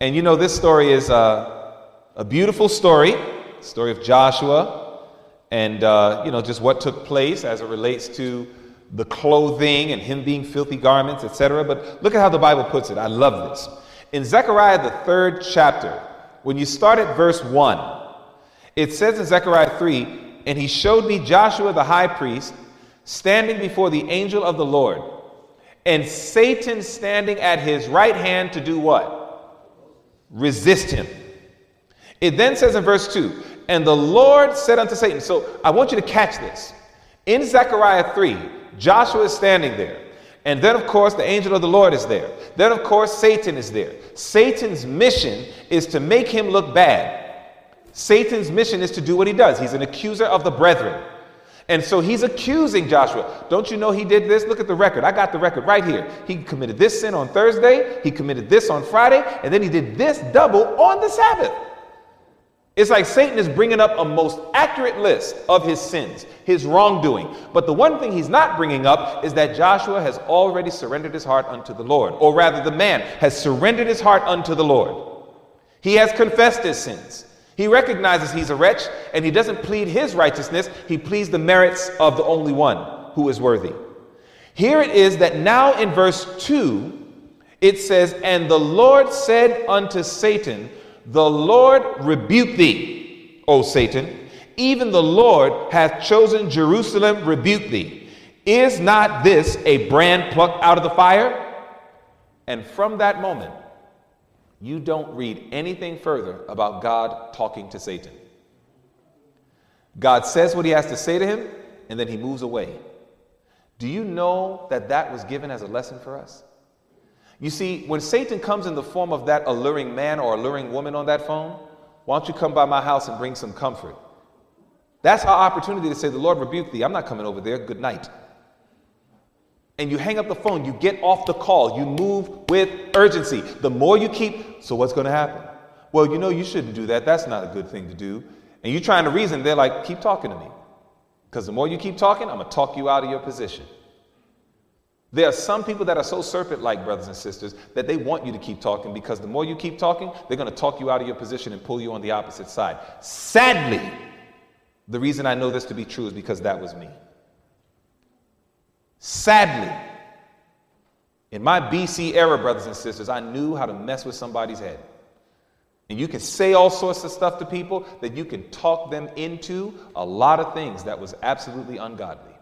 And you know, this story is a, a beautiful story, story of Joshua, and uh, you know, just what took place as it relates to the clothing and him being filthy garments, etc. But look at how the Bible puts it. I love this. In Zechariah, the third chapter, when you start at verse 1, it says in Zechariah 3 And he showed me Joshua the high priest standing before the angel of the Lord, and Satan standing at his right hand to do what? Resist him. It then says in verse 2 And the Lord said unto Satan, So I want you to catch this. In Zechariah 3, Joshua is standing there. And then, of course, the angel of the Lord is there. Then, of course, Satan is there. Satan's mission is to make him look bad. Satan's mission is to do what he does. He's an accuser of the brethren. And so he's accusing Joshua. Don't you know he did this? Look at the record. I got the record right here. He committed this sin on Thursday, he committed this on Friday, and then he did this double on the Sabbath. It's like Satan is bringing up a most accurate list of his sins, his wrongdoing. But the one thing he's not bringing up is that Joshua has already surrendered his heart unto the Lord, or rather, the man has surrendered his heart unto the Lord. He has confessed his sins. He recognizes he's a wretch and he doesn't plead his righteousness, he pleads the merits of the only one who is worthy. Here it is that now in verse 2, it says, And the Lord said unto Satan, The Lord rebuke thee, O Satan. Even the Lord hath chosen Jerusalem, rebuke thee. Is not this a brand plucked out of the fire? And from that moment, you don't read anything further about God talking to Satan. God says what he has to say to him, and then he moves away. Do you know that that was given as a lesson for us? You see, when Satan comes in the form of that alluring man or alluring woman on that phone, why don't you come by my house and bring some comfort? That's our opportunity to say, The Lord rebuke thee. I'm not coming over there. Good night and you hang up the phone, you get off the call, you move with urgency. The more you keep, so what's going to happen? Well, you know, you shouldn't do that. That's not a good thing to do. And you're trying to reason, they're like, keep talking to me. Because the more you keep talking, I'm going to talk you out of your position. There are some people that are so serpent like, brothers and sisters, that they want you to keep talking because the more you keep talking, they're going to talk you out of your position and pull you on the opposite side. Sadly, the reason I know this to be true is because that was me. Sadly, in my BC era, brothers and sisters, I knew how to mess with somebody's head. And you can say all sorts of stuff to people that you can talk them into a lot of things that was absolutely ungodly.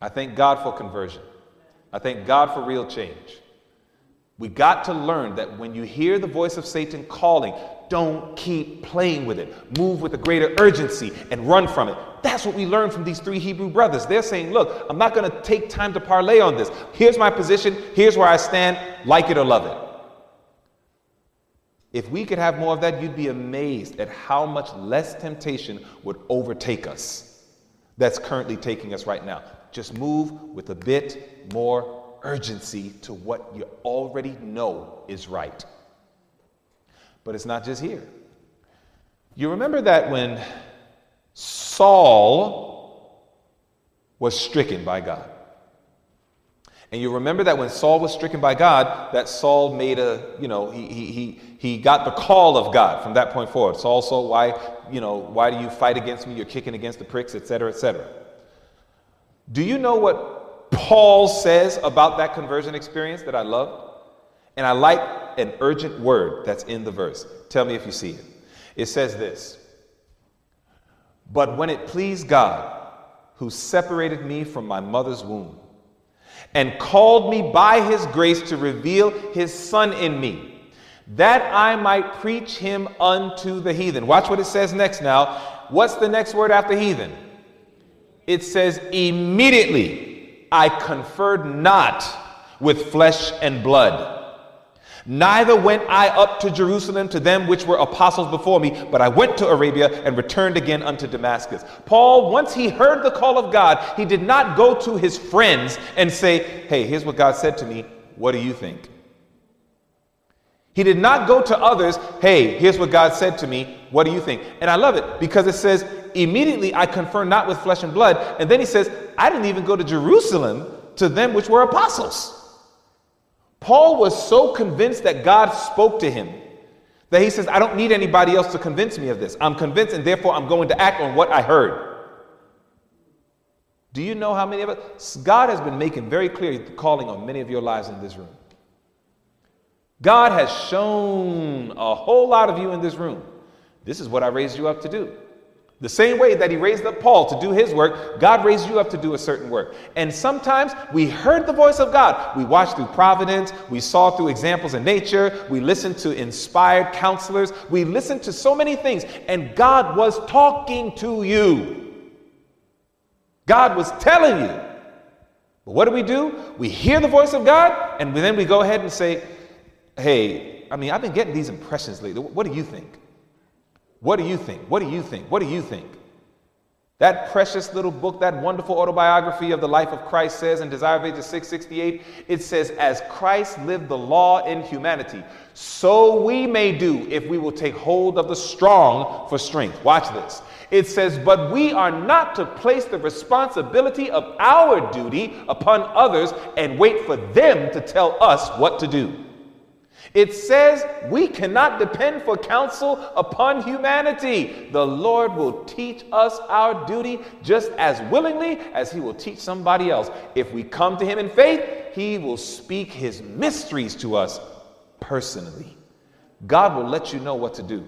I thank God for conversion. I thank God for real change. We got to learn that when you hear the voice of Satan calling, don't keep playing with it. Move with a greater urgency and run from it. That's what we learned from these three Hebrew brothers. They're saying, Look, I'm not going to take time to parlay on this. Here's my position. Here's where I stand. Like it or love it. If we could have more of that, you'd be amazed at how much less temptation would overtake us that's currently taking us right now. Just move with a bit more urgency to what you already know is right. But it's not just here. You remember that when Saul was stricken by God. And you remember that when Saul was stricken by God, that Saul made a, you know, he, he, he, got the call of God from that point forward. Saul, Saul, why, you know, why do you fight against me? You're kicking against the pricks, etc., etc. Do you know what Paul says about that conversion experience that I love? And I like an urgent word that's in the verse. Tell me if you see it. It says this But when it pleased God, who separated me from my mother's womb, and called me by his grace to reveal his Son in me, that I might preach him unto the heathen. Watch what it says next now. What's the next word after heathen? It says, Immediately I conferred not with flesh and blood Neither went I up to Jerusalem to them which were apostles before me, but I went to Arabia and returned again unto Damascus. Paul, once he heard the call of God, he did not go to his friends and say, Hey, here's what God said to me. What do you think? He did not go to others, Hey, here's what God said to me. What do you think? And I love it because it says, Immediately I confer not with flesh and blood. And then he says, I didn't even go to Jerusalem to them which were apostles. Paul was so convinced that God spoke to him that he says, I don't need anybody else to convince me of this. I'm convinced, and therefore I'm going to act on what I heard. Do you know how many of us? God has been making very clear the calling on many of your lives in this room. God has shown a whole lot of you in this room. This is what I raised you up to do. The same way that he raised up Paul to do his work, God raised you up to do a certain work. And sometimes we heard the voice of God. We watched through providence, we saw through examples in nature, we listened to inspired counselors, we listened to so many things, and God was talking to you. God was telling you. But what do we do? We hear the voice of God, and then we go ahead and say, Hey, I mean, I've been getting these impressions lately. What do you think? What do you think? What do you think? What do you think? That precious little book, that wonderful autobiography of the life of Christ says in Desire of Ages 668, it says, As Christ lived the law in humanity, so we may do if we will take hold of the strong for strength. Watch this. It says, But we are not to place the responsibility of our duty upon others and wait for them to tell us what to do. It says we cannot depend for counsel upon humanity. The Lord will teach us our duty just as willingly as He will teach somebody else. If we come to Him in faith, He will speak His mysteries to us personally. God will let you know what to do.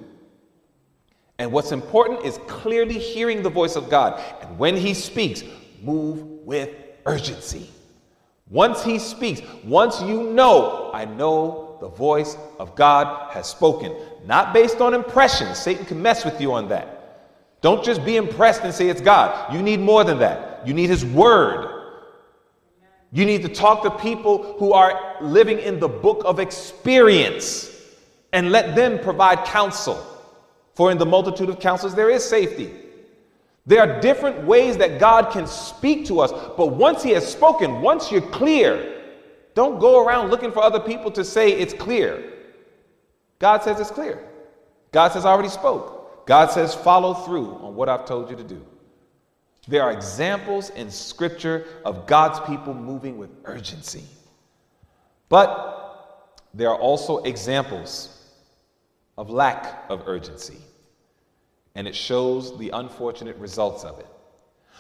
And what's important is clearly hearing the voice of God. And when He speaks, move with urgency. Once He speaks, once you know, I know the voice of God has spoken. Not based on impressions. Satan can mess with you on that. Don't just be impressed and say it's God. You need more than that. You need His Word. You need to talk to people who are living in the book of experience and let them provide counsel. For in the multitude of counsels there is safety. There are different ways that God can speak to us, but once He has spoken, once you're clear, don't go around looking for other people to say it's clear. God says it's clear. God says, I already spoke. God says, follow through on what I've told you to do. There are examples in Scripture of God's people moving with urgency. But there are also examples of lack of urgency, and it shows the unfortunate results of it.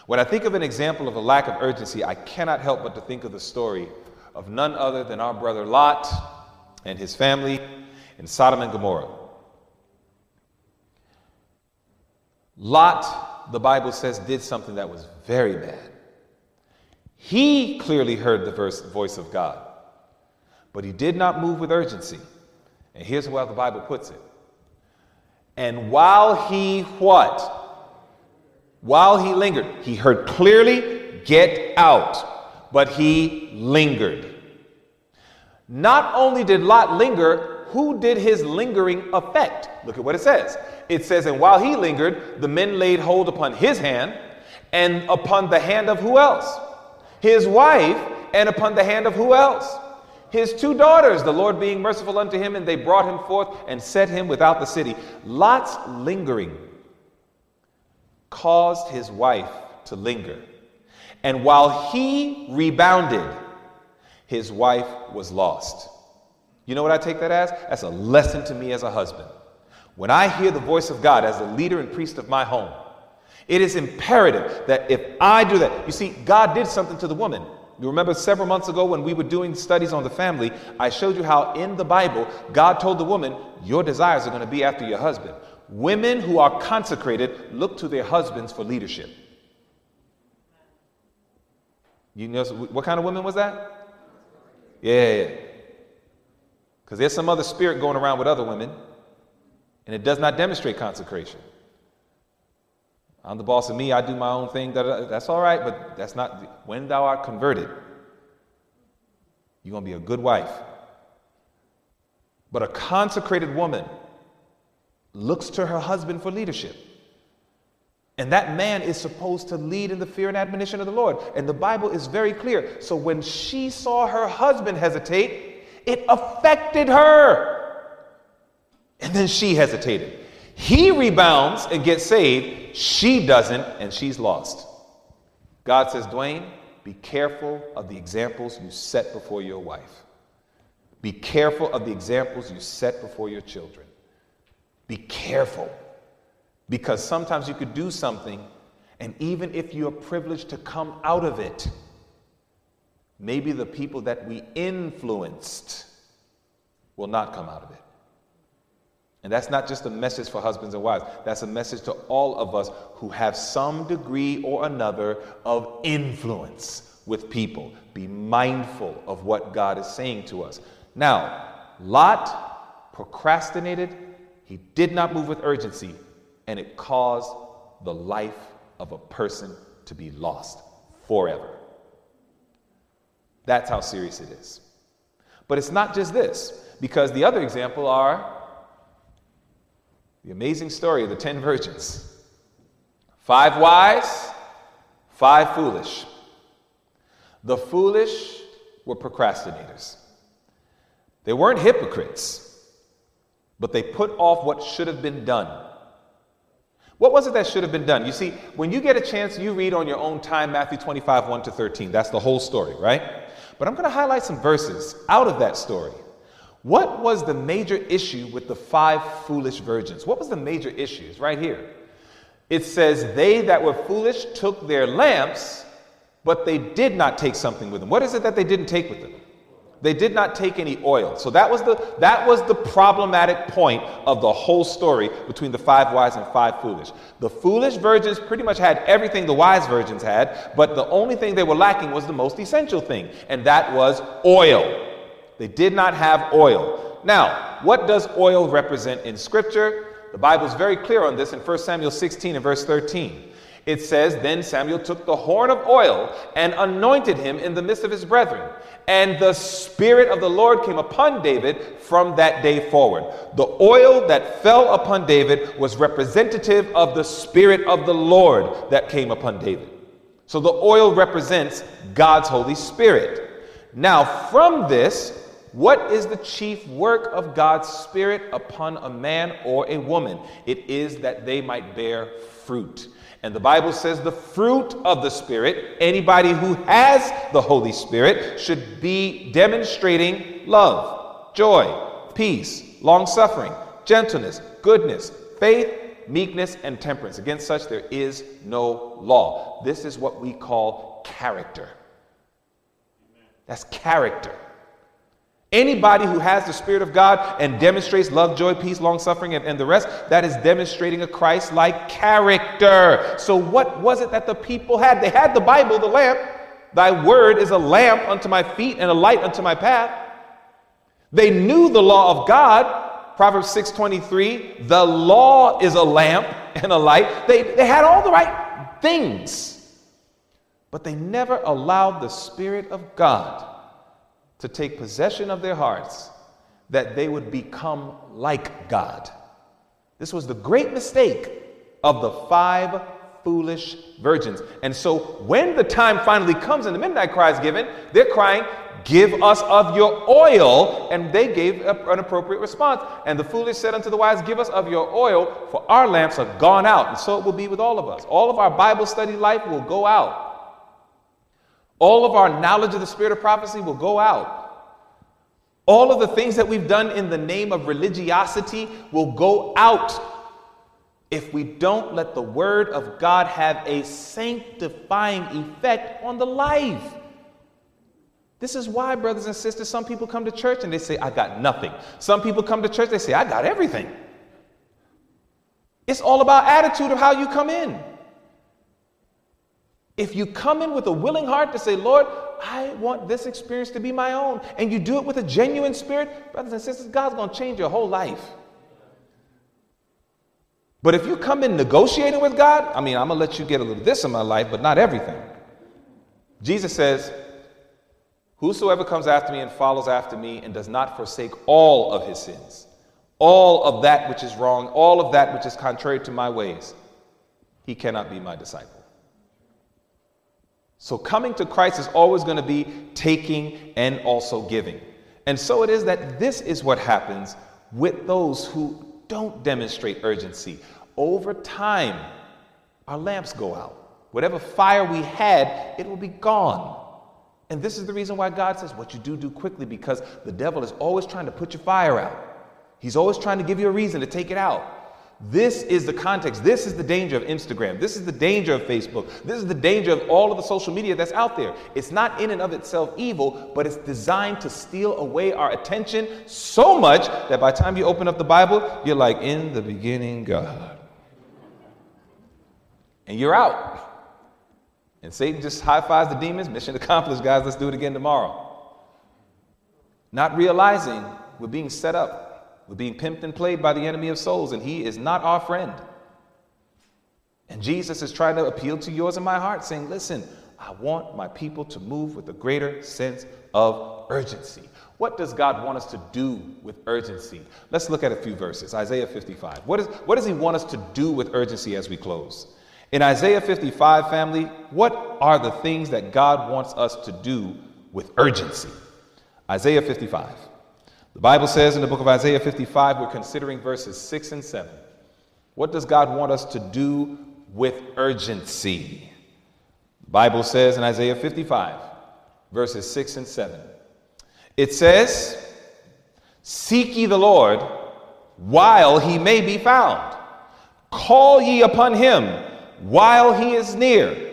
When I think of an example of a lack of urgency, I cannot help but to think of the story of none other than our brother Lot and his family in Sodom and Gomorrah. Lot, the Bible says, did something that was very bad. He clearly heard the verse, voice of God, but he did not move with urgency. And here's how the Bible puts it. And while he what? While he lingered, he heard clearly, get out but he lingered. Not only did Lot linger, who did his lingering affect? Look at what it says. It says, And while he lingered, the men laid hold upon his hand, and upon the hand of who else? His wife, and upon the hand of who else? His two daughters, the Lord being merciful unto him, and they brought him forth and set him without the city. Lot's lingering caused his wife to linger. And while he rebounded, his wife was lost. You know what I take that as? That's a lesson to me as a husband. When I hear the voice of God as the leader and priest of my home, it is imperative that if I do that, you see, God did something to the woman. You remember several months ago when we were doing studies on the family, I showed you how in the Bible, God told the woman, Your desires are going to be after your husband. Women who are consecrated look to their husbands for leadership. You know what kind of woman was that? Yeah. Because there's some other spirit going around with other women, and it does not demonstrate consecration. I'm the boss of me, I do my own thing. That's all right, but that's not. When thou art converted, you're going to be a good wife. But a consecrated woman looks to her husband for leadership. And that man is supposed to lead in the fear and admonition of the Lord. And the Bible is very clear. So when she saw her husband hesitate, it affected her. And then she hesitated. He rebounds and gets saved. She doesn't, and she's lost. God says, Dwayne, be careful of the examples you set before your wife. Be careful of the examples you set before your children. Be careful. Because sometimes you could do something And even if you're privileged to come out of it, maybe the people that we influenced will not come out of it. And that's not just a message for husbands and wives, that's a message to all of us who have some degree or another of influence with people. Be mindful of what God is saying to us. Now, Lot procrastinated, he did not move with urgency, and it caused the life of a person to be lost forever. That's how serious it is. But it's not just this, because the other example are the amazing story of the ten virgins five wise, five foolish. The foolish were procrastinators. They weren't hypocrites, but they put off what should have been done. What was it that should have been done? You see, when you get a chance, you read on your own time Matthew 25, 1 to 13. That's the whole story, right? But I'm going to highlight some verses out of that story. What was the major issue with the five foolish virgins? What was the major issue? It's right here. It says, They that were foolish took their lamps, but they did not take something with them. What is it that they didn't take with them? They did not take any oil. So that was the that was the problematic point of the whole story between the five wise and five foolish. The foolish virgins pretty much had everything the wise virgins had, but the only thing they were lacking was the most essential thing, and that was oil. They did not have oil. Now, what does oil represent in scripture? The Bible is very clear on this in 1 Samuel 16 and verse 13. It says, Then Samuel took the horn of oil and anointed him in the midst of his brethren. And the Spirit of the Lord came upon David from that day forward. The oil that fell upon David was representative of the Spirit of the Lord that came upon David. So the oil represents God's Holy Spirit. Now, from this, what is the chief work of God's Spirit upon a man or a woman? It is that they might bear fruit. And the Bible says the fruit of the Spirit, anybody who has the Holy Spirit, should be demonstrating love, joy, peace, long suffering, gentleness, goodness, faith, meekness, and temperance. Against such there is no law. This is what we call character. That's character. Anybody who has the Spirit of God and demonstrates love, joy, peace, long suffering, and, and the rest, that is demonstrating a Christ like character. So, what was it that the people had? They had the Bible, the lamp. Thy word is a lamp unto my feet and a light unto my path. They knew the law of God. Proverbs 6:23, the law is a lamp and a light. They, they had all the right things, but they never allowed the Spirit of God to take possession of their hearts that they would become like God. This was the great mistake of the five foolish virgins. And so when the time finally comes and the midnight cry is given, they're crying, Give us of your oil. And they gave an appropriate response. And the foolish said unto the wise, Give us of your oil, for our lamps are gone out. And so it will be with all of us. All of our Bible study life will go out. All of our knowledge of the spirit of prophecy will go out. All of the things that we've done in the name of religiosity will go out if we don't let the word of God have a sanctifying effect on the life. This is why, brothers and sisters, some people come to church and they say, I got nothing. Some people come to church, they say, I got everything. It's all about attitude of how you come in. If you come in with a willing heart to say, Lord, I want this experience to be my own, and you do it with a genuine spirit, brothers and sisters, God's going to change your whole life. But if you come in negotiating with God, I mean, I'm going to let you get a little this in my life, but not everything. Jesus says, Whosoever comes after me and follows after me and does not forsake all of his sins, all of that which is wrong, all of that which is contrary to my ways, he cannot be my disciple. So coming to Christ is always going to be taking and also giving. And so it is that this is what happens with those who don't demonstrate urgency. Over time, our lamps go out. Whatever fire we had, it will be gone. And this is the reason why God says, What you do, do quickly, because the devil is always trying to put your fire out. He's always trying to give you a reason to take it out. This is the context. This is the danger of Instagram. This is the danger of Facebook. This is the danger of all of the social media that's out there. It's not in and of itself evil, but it's designed to steal away our attention so much that by the time you open up the Bible, you're like, in the beginning, God. And you're out. And Satan just high fives the demons. Mission accomplished, guys. Let's do it again tomorrow. Not realizing we're being set up we're being pimped and played by the enemy of souls, and he is not our friend. And Jesus is trying to appeal to yours and my heart, saying, Listen, I want my people to move with a greater sense of urgency. What does God want us to do with urgency? Let's look at a few verses. Isaiah 55. What, is, what does He want us to do with urgency as we close? In Isaiah 55, family, what are the things that God wants us to do with urgency? Isaiah 55. The Bible says in the book of Isaiah 55, we're considering verses 6 and 7. What does God want us to do with urgency? The Bible says in Isaiah 55, verses 6 and 7. It says, Seek ye the Lord while he may be found. Call ye upon him while he is near.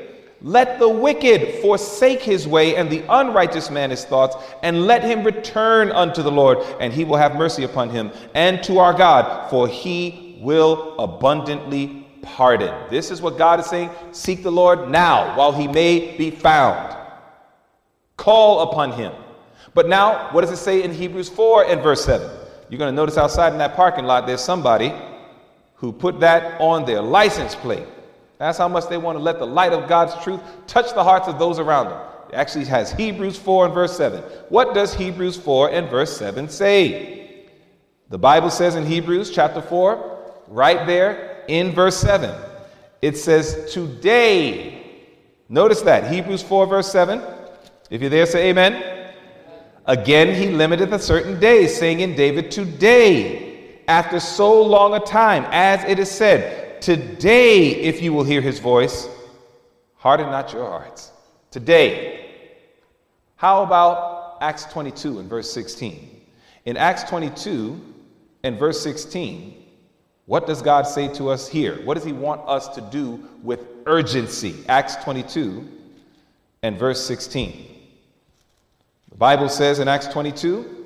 Let the wicked forsake his way, and the unrighteous man his thoughts, and let him return unto the Lord, and he will have mercy upon him, and to our God, for he will abundantly pardon. This is what God is saying seek the Lord now, while he may be found. Call upon him. But now, what does it say in Hebrews 4 and verse 7? You're going to notice outside in that parking lot, there's somebody who put that on their license plate. That's how much they want to let the light of God's truth touch the hearts of those around them. It actually has Hebrews 4 and verse 7. What does Hebrews 4 and verse 7 say? The Bible says in Hebrews chapter 4, right there in verse 7, it says, Today, notice that, Hebrews 4, verse 7. If you're there, say amen. Again, he limited a certain day, saying in David, Today, after so long a time, as it is said, Today, if you will hear his voice, harden not your hearts. Today. How about Acts 22 and verse 16? In Acts 22 and verse 16, what does God say to us here? What does he want us to do with urgency? Acts 22 and verse 16. The Bible says in Acts 22,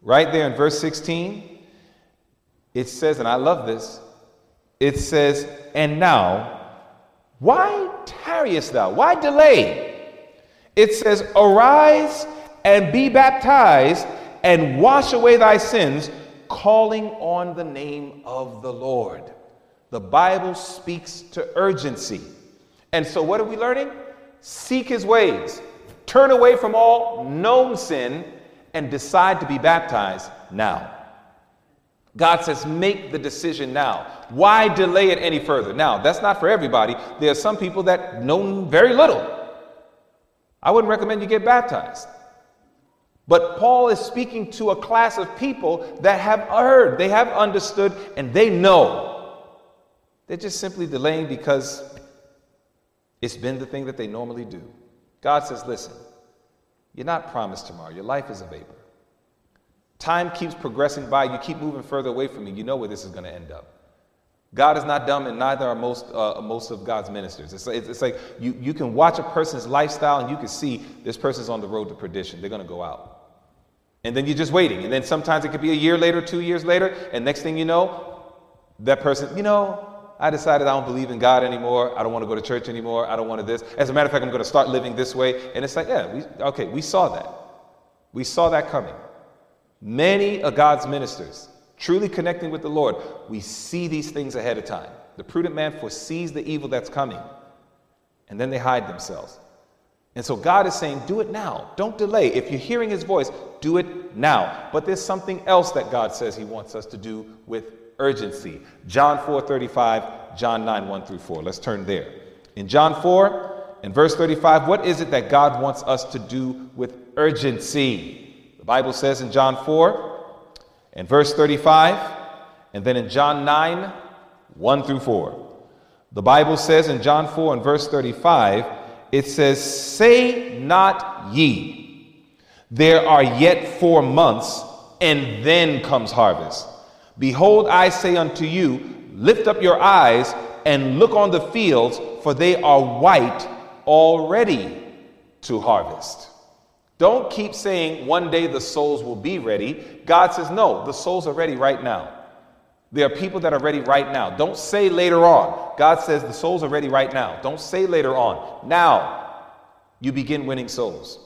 right there in verse 16, it says, and I love this, it says, And now, why tarriest thou? Why delay? It says, Arise and be baptized and wash away thy sins, calling on the name of the Lord. The Bible speaks to urgency. And so, what are we learning? Seek his ways, turn away from all known sin, and decide to be baptized now. God says, make the decision now. Why delay it any further? Now, that's not for everybody. There are some people that know very little. I wouldn't recommend you get baptized. But Paul is speaking to a class of people that have heard, they have understood, and they know. They're just simply delaying because it's been the thing that they normally do. God says, listen, you're not promised tomorrow. Your life is a vapor. Time keeps progressing by. You keep moving further away from me. You know where this is going to end up. God is not dumb, and neither are most, uh, most of God's ministers. It's, it's, it's, like you, you can watch a person's lifestyle and you can see this person's on the road to perdition. They're going to go out. And then you're just waiting. And then sometimes it could be a year later, two years later, and next thing you know, that person, you know, I decided I don't believe in God anymore. I don't want to go to church anymore. I don't want to this. As a matter of fact, I'm going to start living this way. And it's like, yeah, we, okay, we saw that. We saw that coming. Many of God's ministers, truly connecting with the Lord, we see these things ahead of time. The prudent man foresees the evil that's coming, and then they hide themselves. And so God is saying, do it now. Don't delay. If you're hearing his voice, do it now. But there's something else that God says he wants us to do with urgency. John 4 35, John 9 1 through 4. Let's turn there. In John 4 in verse 35, what is it that God wants us to do with urgency? Bible says in John 4 and verse 35, and then in John 9, 1 through 4. The Bible says in John 4 and verse 35, it says, Say not ye, there are yet four months, and then comes harvest. Behold, I say unto you, Lift up your eyes and look on the fields, for they are white already to harvest. Don't keep saying one day the souls will be ready. God says, no, the souls are ready right now. There are people that are ready right now. Don't say later on. God says the souls are ready right now. Don't say later on. Now you begin winning souls.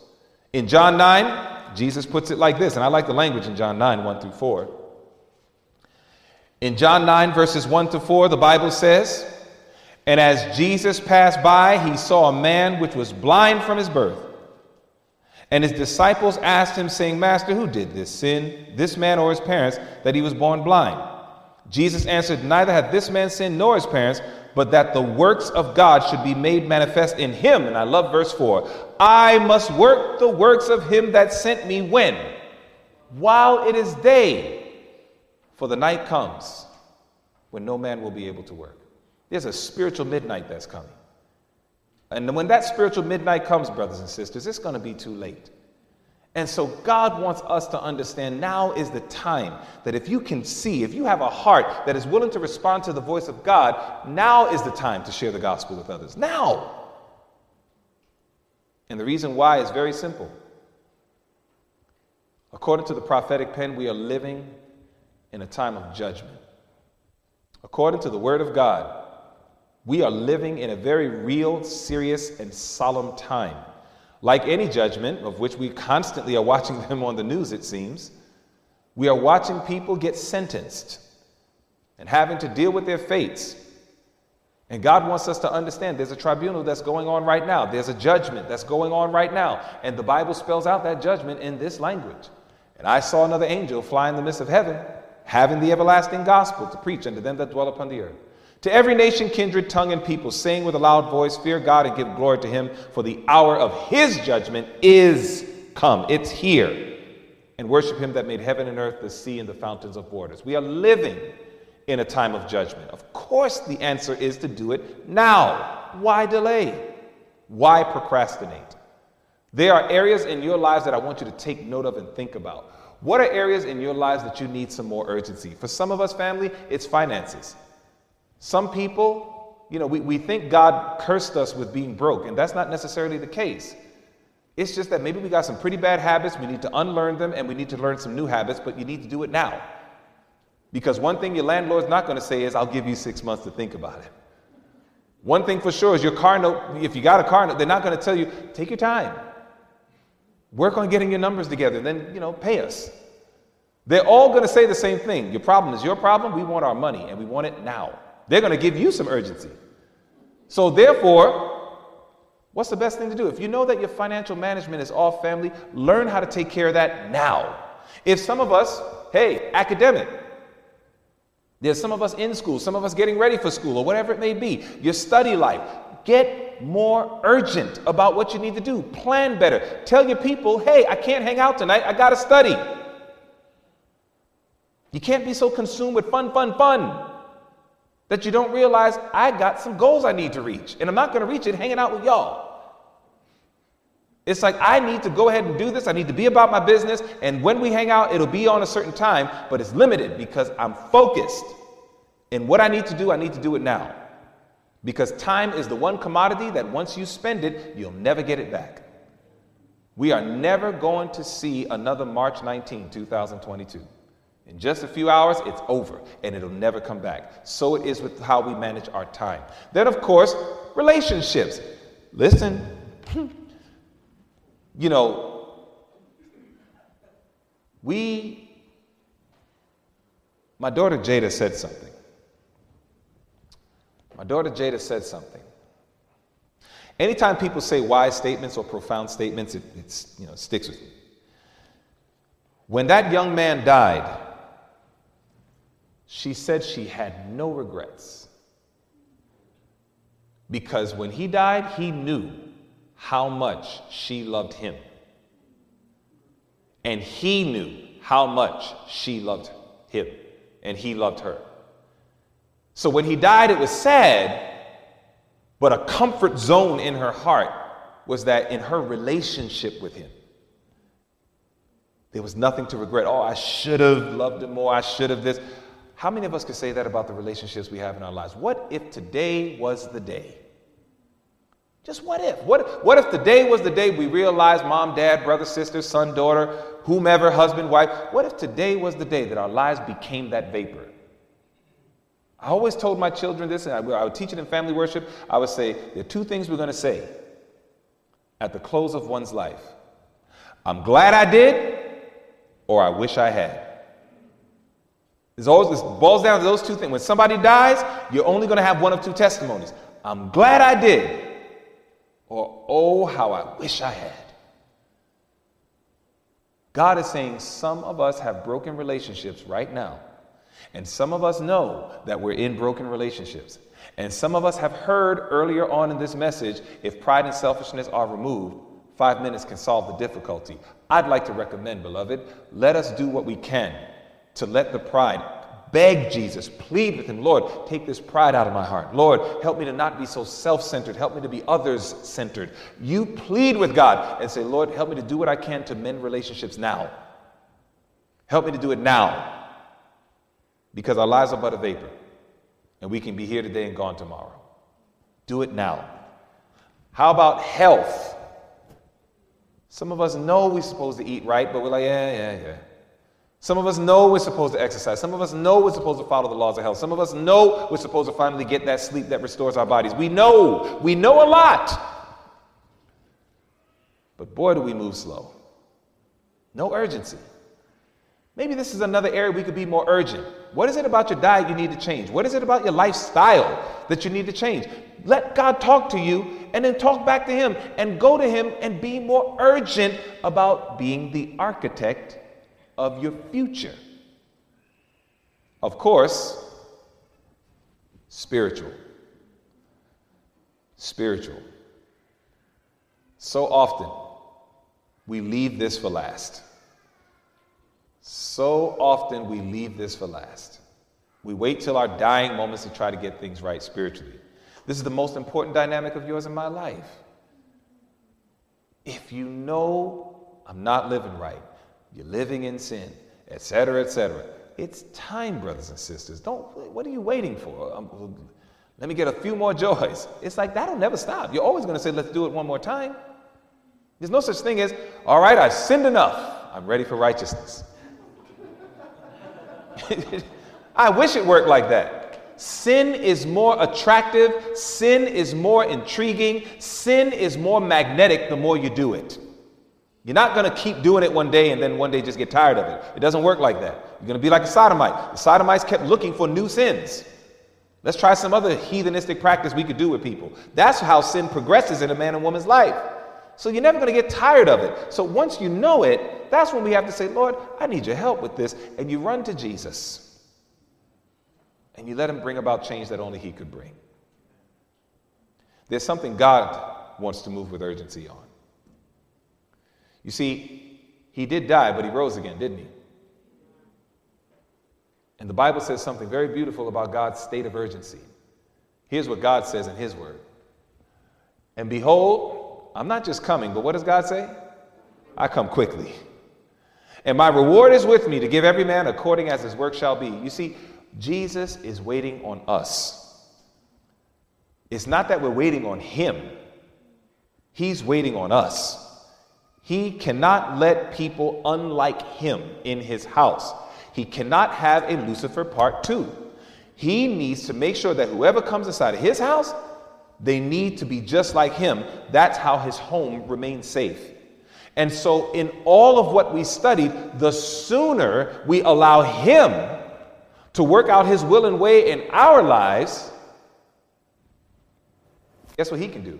In John 9, Jesus puts it like this, and I like the language in John 9, 1 through 4. In John 9, verses 1 to 4, the Bible says, And as Jesus passed by, he saw a man which was blind from his birth. And his disciples asked him, saying, Master, who did this sin, this man or his parents, that he was born blind? Jesus answered, Neither had this man sinned nor his parents, but that the works of God should be made manifest in him. And I love verse 4 I must work the works of him that sent me when? While it is day. For the night comes when no man will be able to work. There's a spiritual midnight that's coming. And when that spiritual midnight comes, brothers and sisters, it's going to be too late. And so God wants us to understand now is the time that if you can see, if you have a heart that is willing to respond to the voice of God, now is the time to share the gospel with others. Now. And the reason why is very simple. According to the prophetic pen, we are living in a time of judgment. According to the word of God, we are living in a very real, serious, and solemn time. Like any judgment, of which we constantly are watching them on the news, it seems, we are watching people get sentenced and having to deal with their fates. And God wants us to understand there's a tribunal that's going on right now. There's a judgment that's going on right now. And the Bible spells out that judgment in this language. And I saw another angel fly in the midst of heaven, having the everlasting gospel to preach unto them that dwell upon the earth to every nation, kindred, tongue, and people, saying with a loud voice, Fear God and give glory to him, for the hour of his judgment is come. It's here. And worship him that made heaven and earth, the sea, and the fountains of waters. We are living in a time of judgment. Of course, the answer is to do it now. Why delay? Why procrastinate? There are areas in your lives that I want you to take note of and think about. What are areas in your lives that you need some more urgency? For some of us, family, it's finances. Some people, you know, we, we think God cursed us with being broke, and that's not necessarily the case. It's just that maybe we got some pretty bad habits, we need to unlearn them, and we need to learn some new habits, but you need to do it now. Because one thing your landlord's not going to say is, I'll give you six months to think about it. One thing for sure is your car note, if you got a car note, they're not going to tell you, take your time. Work on getting your numbers together, then, you know, pay us. They're all going to say the same thing. Your problem is your problem. We want our money, and we want it now. They're going to give you some urgency. So, therefore, what's the best thing to do? If you know that your financial management is off family, learn how to take care of that now. If some of us, hey, academic, there's some of us in school, some of us getting ready for school, or whatever it may be, your study life, get more urgent about what you need to do. Plan better. Tell your people, hey, I can't hang out tonight, I got to study. You can't be so consumed with fun, fun, fun that you don't realize I got some goals I need to reach, and I'm not going to reach it hanging out with y'all. It's like I need to go ahead and do this. I need to be about my business. And when we hang out, it'll be on a certain time, but it's limited because I'm focused. in what I need to do, I need to do it now. Because time is the one commodity that once you spend it, you'll never get it back. We are never going to see another March 19, 2022. In just a few hours, it's over and it'll never come back. So it is with how we manage our time. Then, of course, relationships. Listen, you know, we, my daughter Jada said something. My daughter Jada said something. Anytime people say wise statements or profound statements, it you know, sticks with me. When that young man died, she said she had no regrets. Because when he died, he knew how much she loved him. And he knew how much she loved him. And he loved her. So when he died, it was sad, but a comfort zone in her heart was that in her relationship with him, there was nothing to regret. Oh, I should have loved him more. I should have this. How many of us could say that about the relationships we have in our lives? What if today was the day? Just what if? What, what if the day was the day we realized mom, dad, brother, sister, son, daughter, whomever, husband, wife? What if today was the day that our lives became that vapor? I always told my children this, and I, I would teach it in family worship. I would say, there are two things we're going to say at the close of one's life I'm glad I did, or I wish I had. It's always, it boils down to those two things. When somebody dies, you're only going to have one of two testimonies I'm glad I did, or oh, how I wish I had. God is saying some of us have broken relationships right now. And some of us know that we're in broken relationships. And some of us have heard earlier on in this message if pride and selfishness are removed, five minutes can solve the difficulty. I'd like to recommend, beloved, let us do what we can to let the pride beg Jesus, plead with him, Lord, take this pride out of my heart. Lord, help me to not be so self centered. Help me to be others centered. You plead with God and say, Lord, help me to do what I can to mend relationships now. Help me to do it now. Because our lives are but a vapor, and we can be here today and gone tomorrow. Do it now. How about health? Some of us know we're supposed to eat right, but we're like, yeah, yeah, yeah. Some of us know we're supposed to exercise. Some of us know we're supposed to follow the laws of health. Some of us know we're supposed to finally get that sleep that restores our bodies. We know. We know a lot. But boy, do we move slow. No urgency. Maybe this is another area we could be more urgent. What is it about your diet you need to change? What is it about your lifestyle that you need to change? Let God talk to you and then talk back to Him and go to Him and be more urgent about being the architect of your future. Of course, spiritual. Spiritual. So often, we leave this for last. So often, we leave this for last. We wait till our dying moments to try to get things right spiritually. This is the most important dynamic of yours in my life. If you know I'm not living right, you're living in sin, etc., etc. It's time, brothers and sisters. Don't. What are you waiting for? Um, let me get a few more joys. It's like that'll never stop. You're always going to say, "Let's do it one more time." There's no such thing as, "All right, I've sinned enough. I'm ready for righteousness." I wish it worked like that. Sin is more attractive, sin is more intriguing, sin is more magnetic the more you do it. You're not going to keep doing it one day and then one day just get tired of it. It doesn't work like that. You're going to be like a sodomite. The sodomites kept looking for new sins. Let's try some other heathenistic practice we could do with people. That's how sin progresses in a man and woman's life. So you're never going to get tired of it. So once you know it, that's when we have to say, Lord, I need your help with this. And you run to Jesus. And you let him bring about change that only he could bring. There's something God wants to move with urgency on. You see, he did die, but he rose again, didn't he? And the Bible says something very beautiful about God's state of urgency. Here's what God says in his word. And behold, I'm not just coming, but what does God say? I come quickly. And my reward is with me to give every man according as his work shall be. You see, Jesus is waiting on us. It's not that we're waiting on him, he's waiting on us. He cannot let people unlike him in his house. He cannot have a Lucifer part two. He needs to make sure that whoever comes inside of his house, they need to be just like him. That's how his home remains safe. And so, in all of what we studied, the sooner we allow him to work out his will and way in our lives, guess what he can do?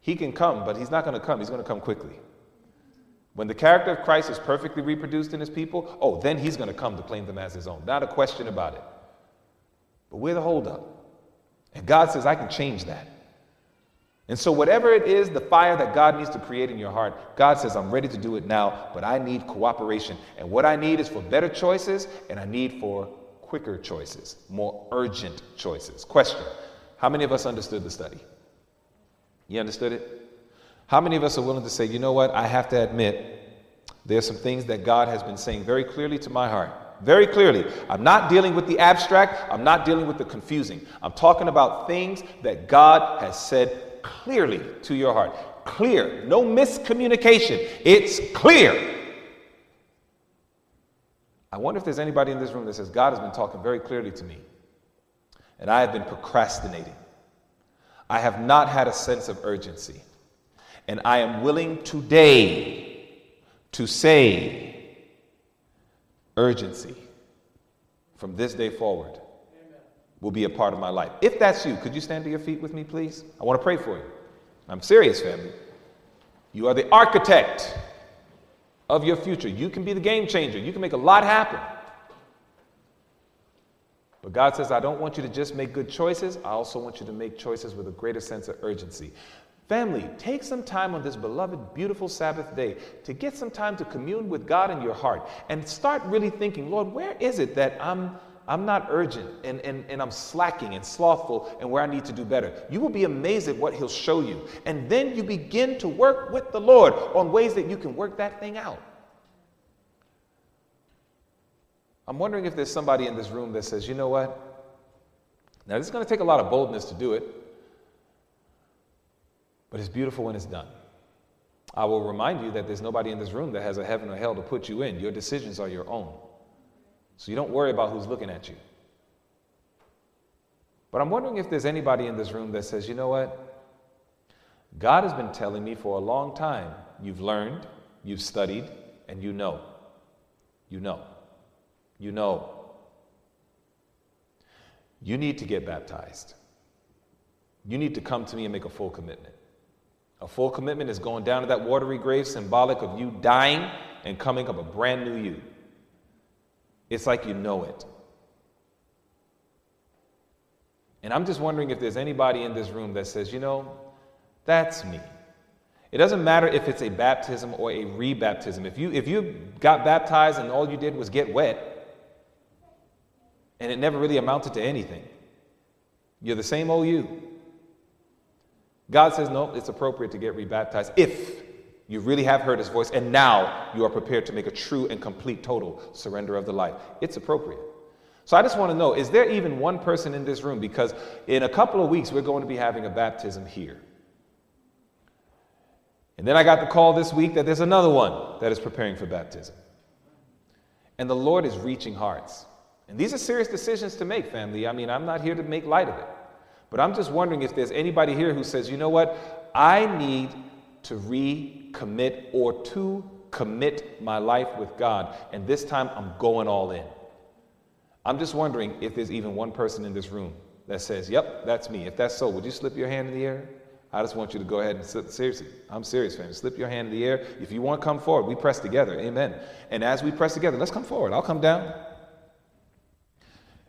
He can come, but he's not going to come. He's going to come quickly. When the character of Christ is perfectly reproduced in his people, oh, then he's going to come to claim them as his own. Not a question about it. But we're the holdup. And God says, I can change that. And so, whatever it is, the fire that God needs to create in your heart, God says, I'm ready to do it now, but I need cooperation. And what I need is for better choices, and I need for quicker choices, more urgent choices. Question How many of us understood the study? You understood it? How many of us are willing to say, you know what, I have to admit, there's some things that God has been saying very clearly to my heart very clearly. I'm not dealing with the abstract, I'm not dealing with the confusing. I'm talking about things that God has said clearly to your heart. Clear, no miscommunication. It's clear. I wonder if there's anybody in this room that says, God has been talking very clearly to me, and I have been procrastinating. I have not had a sense of urgency. And I am willing today to say urgency from this day forward will be a part of my life. If that's you, could you stand to your feet with me, please? I want to pray for you. I'm serious, family. You are the architect of your future. You can be the game changer. You can make a lot happen. But God says, I don't want you to just make good choices. I also want you to make choices with a greater sense of urgency. Family, take some time on this beloved, beautiful Sabbath day to get some time to commune with God in your heart and start really thinking, Lord, where is it that I'm, I'm not urgent and, and, and I'm slacking and slothful and where I need to do better? You will be amazed at what He'll show you. And then you begin to work with the Lord on ways that you can work that thing out. I'm wondering if there's somebody in this room that says, you know what? Now, this is going to take a lot of boldness to do it, but it's beautiful when it's done. I will remind you that there's nobody in this room that has a heaven or hell to put you in. Your decisions are your own. So you don't worry about who's looking at you. But I'm wondering if there's anybody in this room that says, you know what? God has been telling me for a long time, you've learned, you've studied, and you know. You know you know. You need to get baptized. You need to come to me and make a full commitment. A full commitment is going down to that watery grave, symbolic of you dying and coming up a brand new you. It's like you know it. And I'm just wondering if there's anybody in this room that says, you know, that's me. It doesn't matter if it's a baptism or a rebaptism. If you if you got baptized and all you did was get wet, and it never really amounted to anything. You're the same old you. God says, no, it's appropriate to get rebaptized if you really have heard his voice and now you are prepared to make a true and complete total surrender of the life. It's appropriate. So I just want to know is there even one person in this room? Because in a couple of weeks, we're going to be having a baptism here. And then I got the call this week that there's another one that is preparing for baptism. And the Lord is reaching hearts. And these are serious decisions to make, family. I mean, I'm not here to make light of it. But I'm just wondering if there's anybody here who says, you know what? I need to recommit or to commit my life with God. And this time I'm going all in. I'm just wondering if there's even one person in this room that says, yep, that's me. If that's so, would you slip your hand in the air? I just want you to go ahead and slip, seriously, I'm serious, family. Slip your hand in the air. If you want to come forward, we press together. Amen. And as we press together, let's come forward. I'll come down.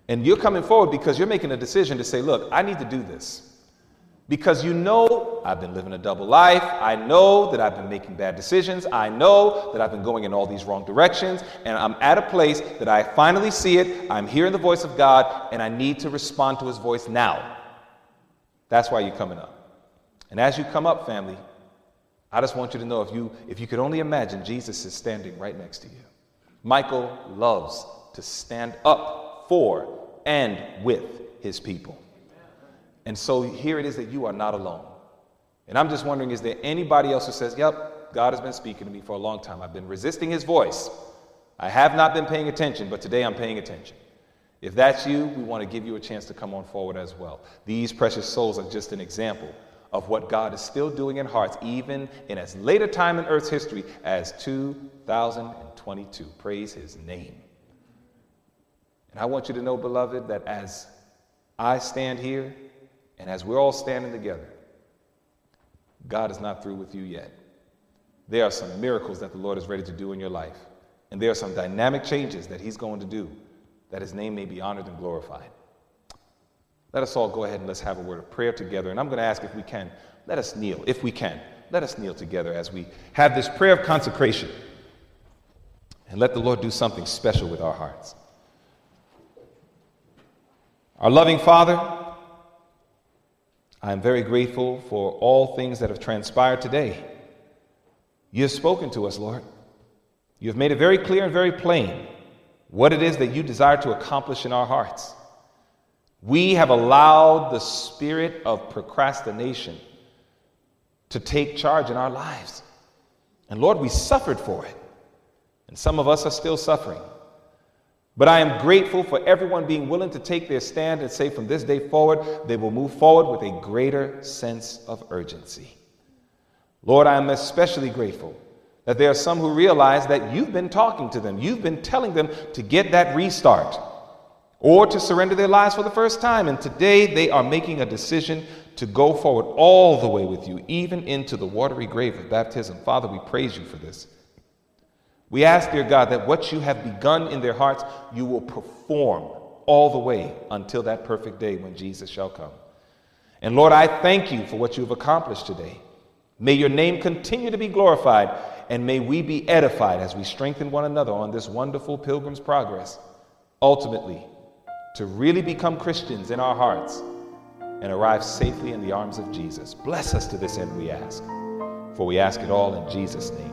And you're coming forward because you're making a decision to say, look, I need to do this. Because you know I've been living a double life. I know that I've been making bad decisions. I know that I've been going in all these wrong directions. And I'm at a place that I finally see it. I'm hearing the voice of God, and I need to respond to his voice now. That's why you're coming up. And as you come up, family, I just want you to know if you if you could only imagine Jesus is standing right next to you. Michael loves to stand up for and with his people. And so here it is that you are not alone. And I'm just wondering is there anybody else who says, Yep, God has been speaking to me for a long time. I've been resisting his voice. I have not been paying attention, but today I'm paying attention. If that's you, we want to give you a chance to come on forward as well. These precious souls are just an example of what God is still doing in hearts, even in as late a time in Earth's history as 2022. Praise his name. And I want you to know, beloved, that as I stand here and as we're all standing together, God is not through with you yet. There are some miracles that the Lord is ready to do in your life. And there are some dynamic changes that He's going to do that His name may be honored and glorified. Let us all go ahead and let's have a word of prayer together. And I'm going to ask if we can, let us kneel, if we can. Let us kneel together as we have this prayer of consecration. And let the Lord do something special with our hearts. Our loving Father, I am very grateful for all things that have transpired today. You have spoken to us, Lord. You have made it very clear and very plain what it is that you desire to accomplish in our hearts. We have allowed the spirit of procrastination to take charge in our lives. And Lord, we suffered for it. And some of us are still suffering. But I am grateful for everyone being willing to take their stand and say from this day forward, they will move forward with a greater sense of urgency. Lord, I am especially grateful that there are some who realize that you've been talking to them, you've been telling them to get that restart or to surrender their lives for the first time. And today they are making a decision to go forward all the way with you, even into the watery grave of baptism. Father, we praise you for this. We ask, dear God, that what you have begun in their hearts, you will perform all the way until that perfect day when Jesus shall come. And Lord, I thank you for what you have accomplished today. May your name continue to be glorified, and may we be edified as we strengthen one another on this wonderful pilgrim's progress, ultimately, to really become Christians in our hearts and arrive safely in the arms of Jesus. Bless us to this end, we ask. For we ask it all in Jesus' name.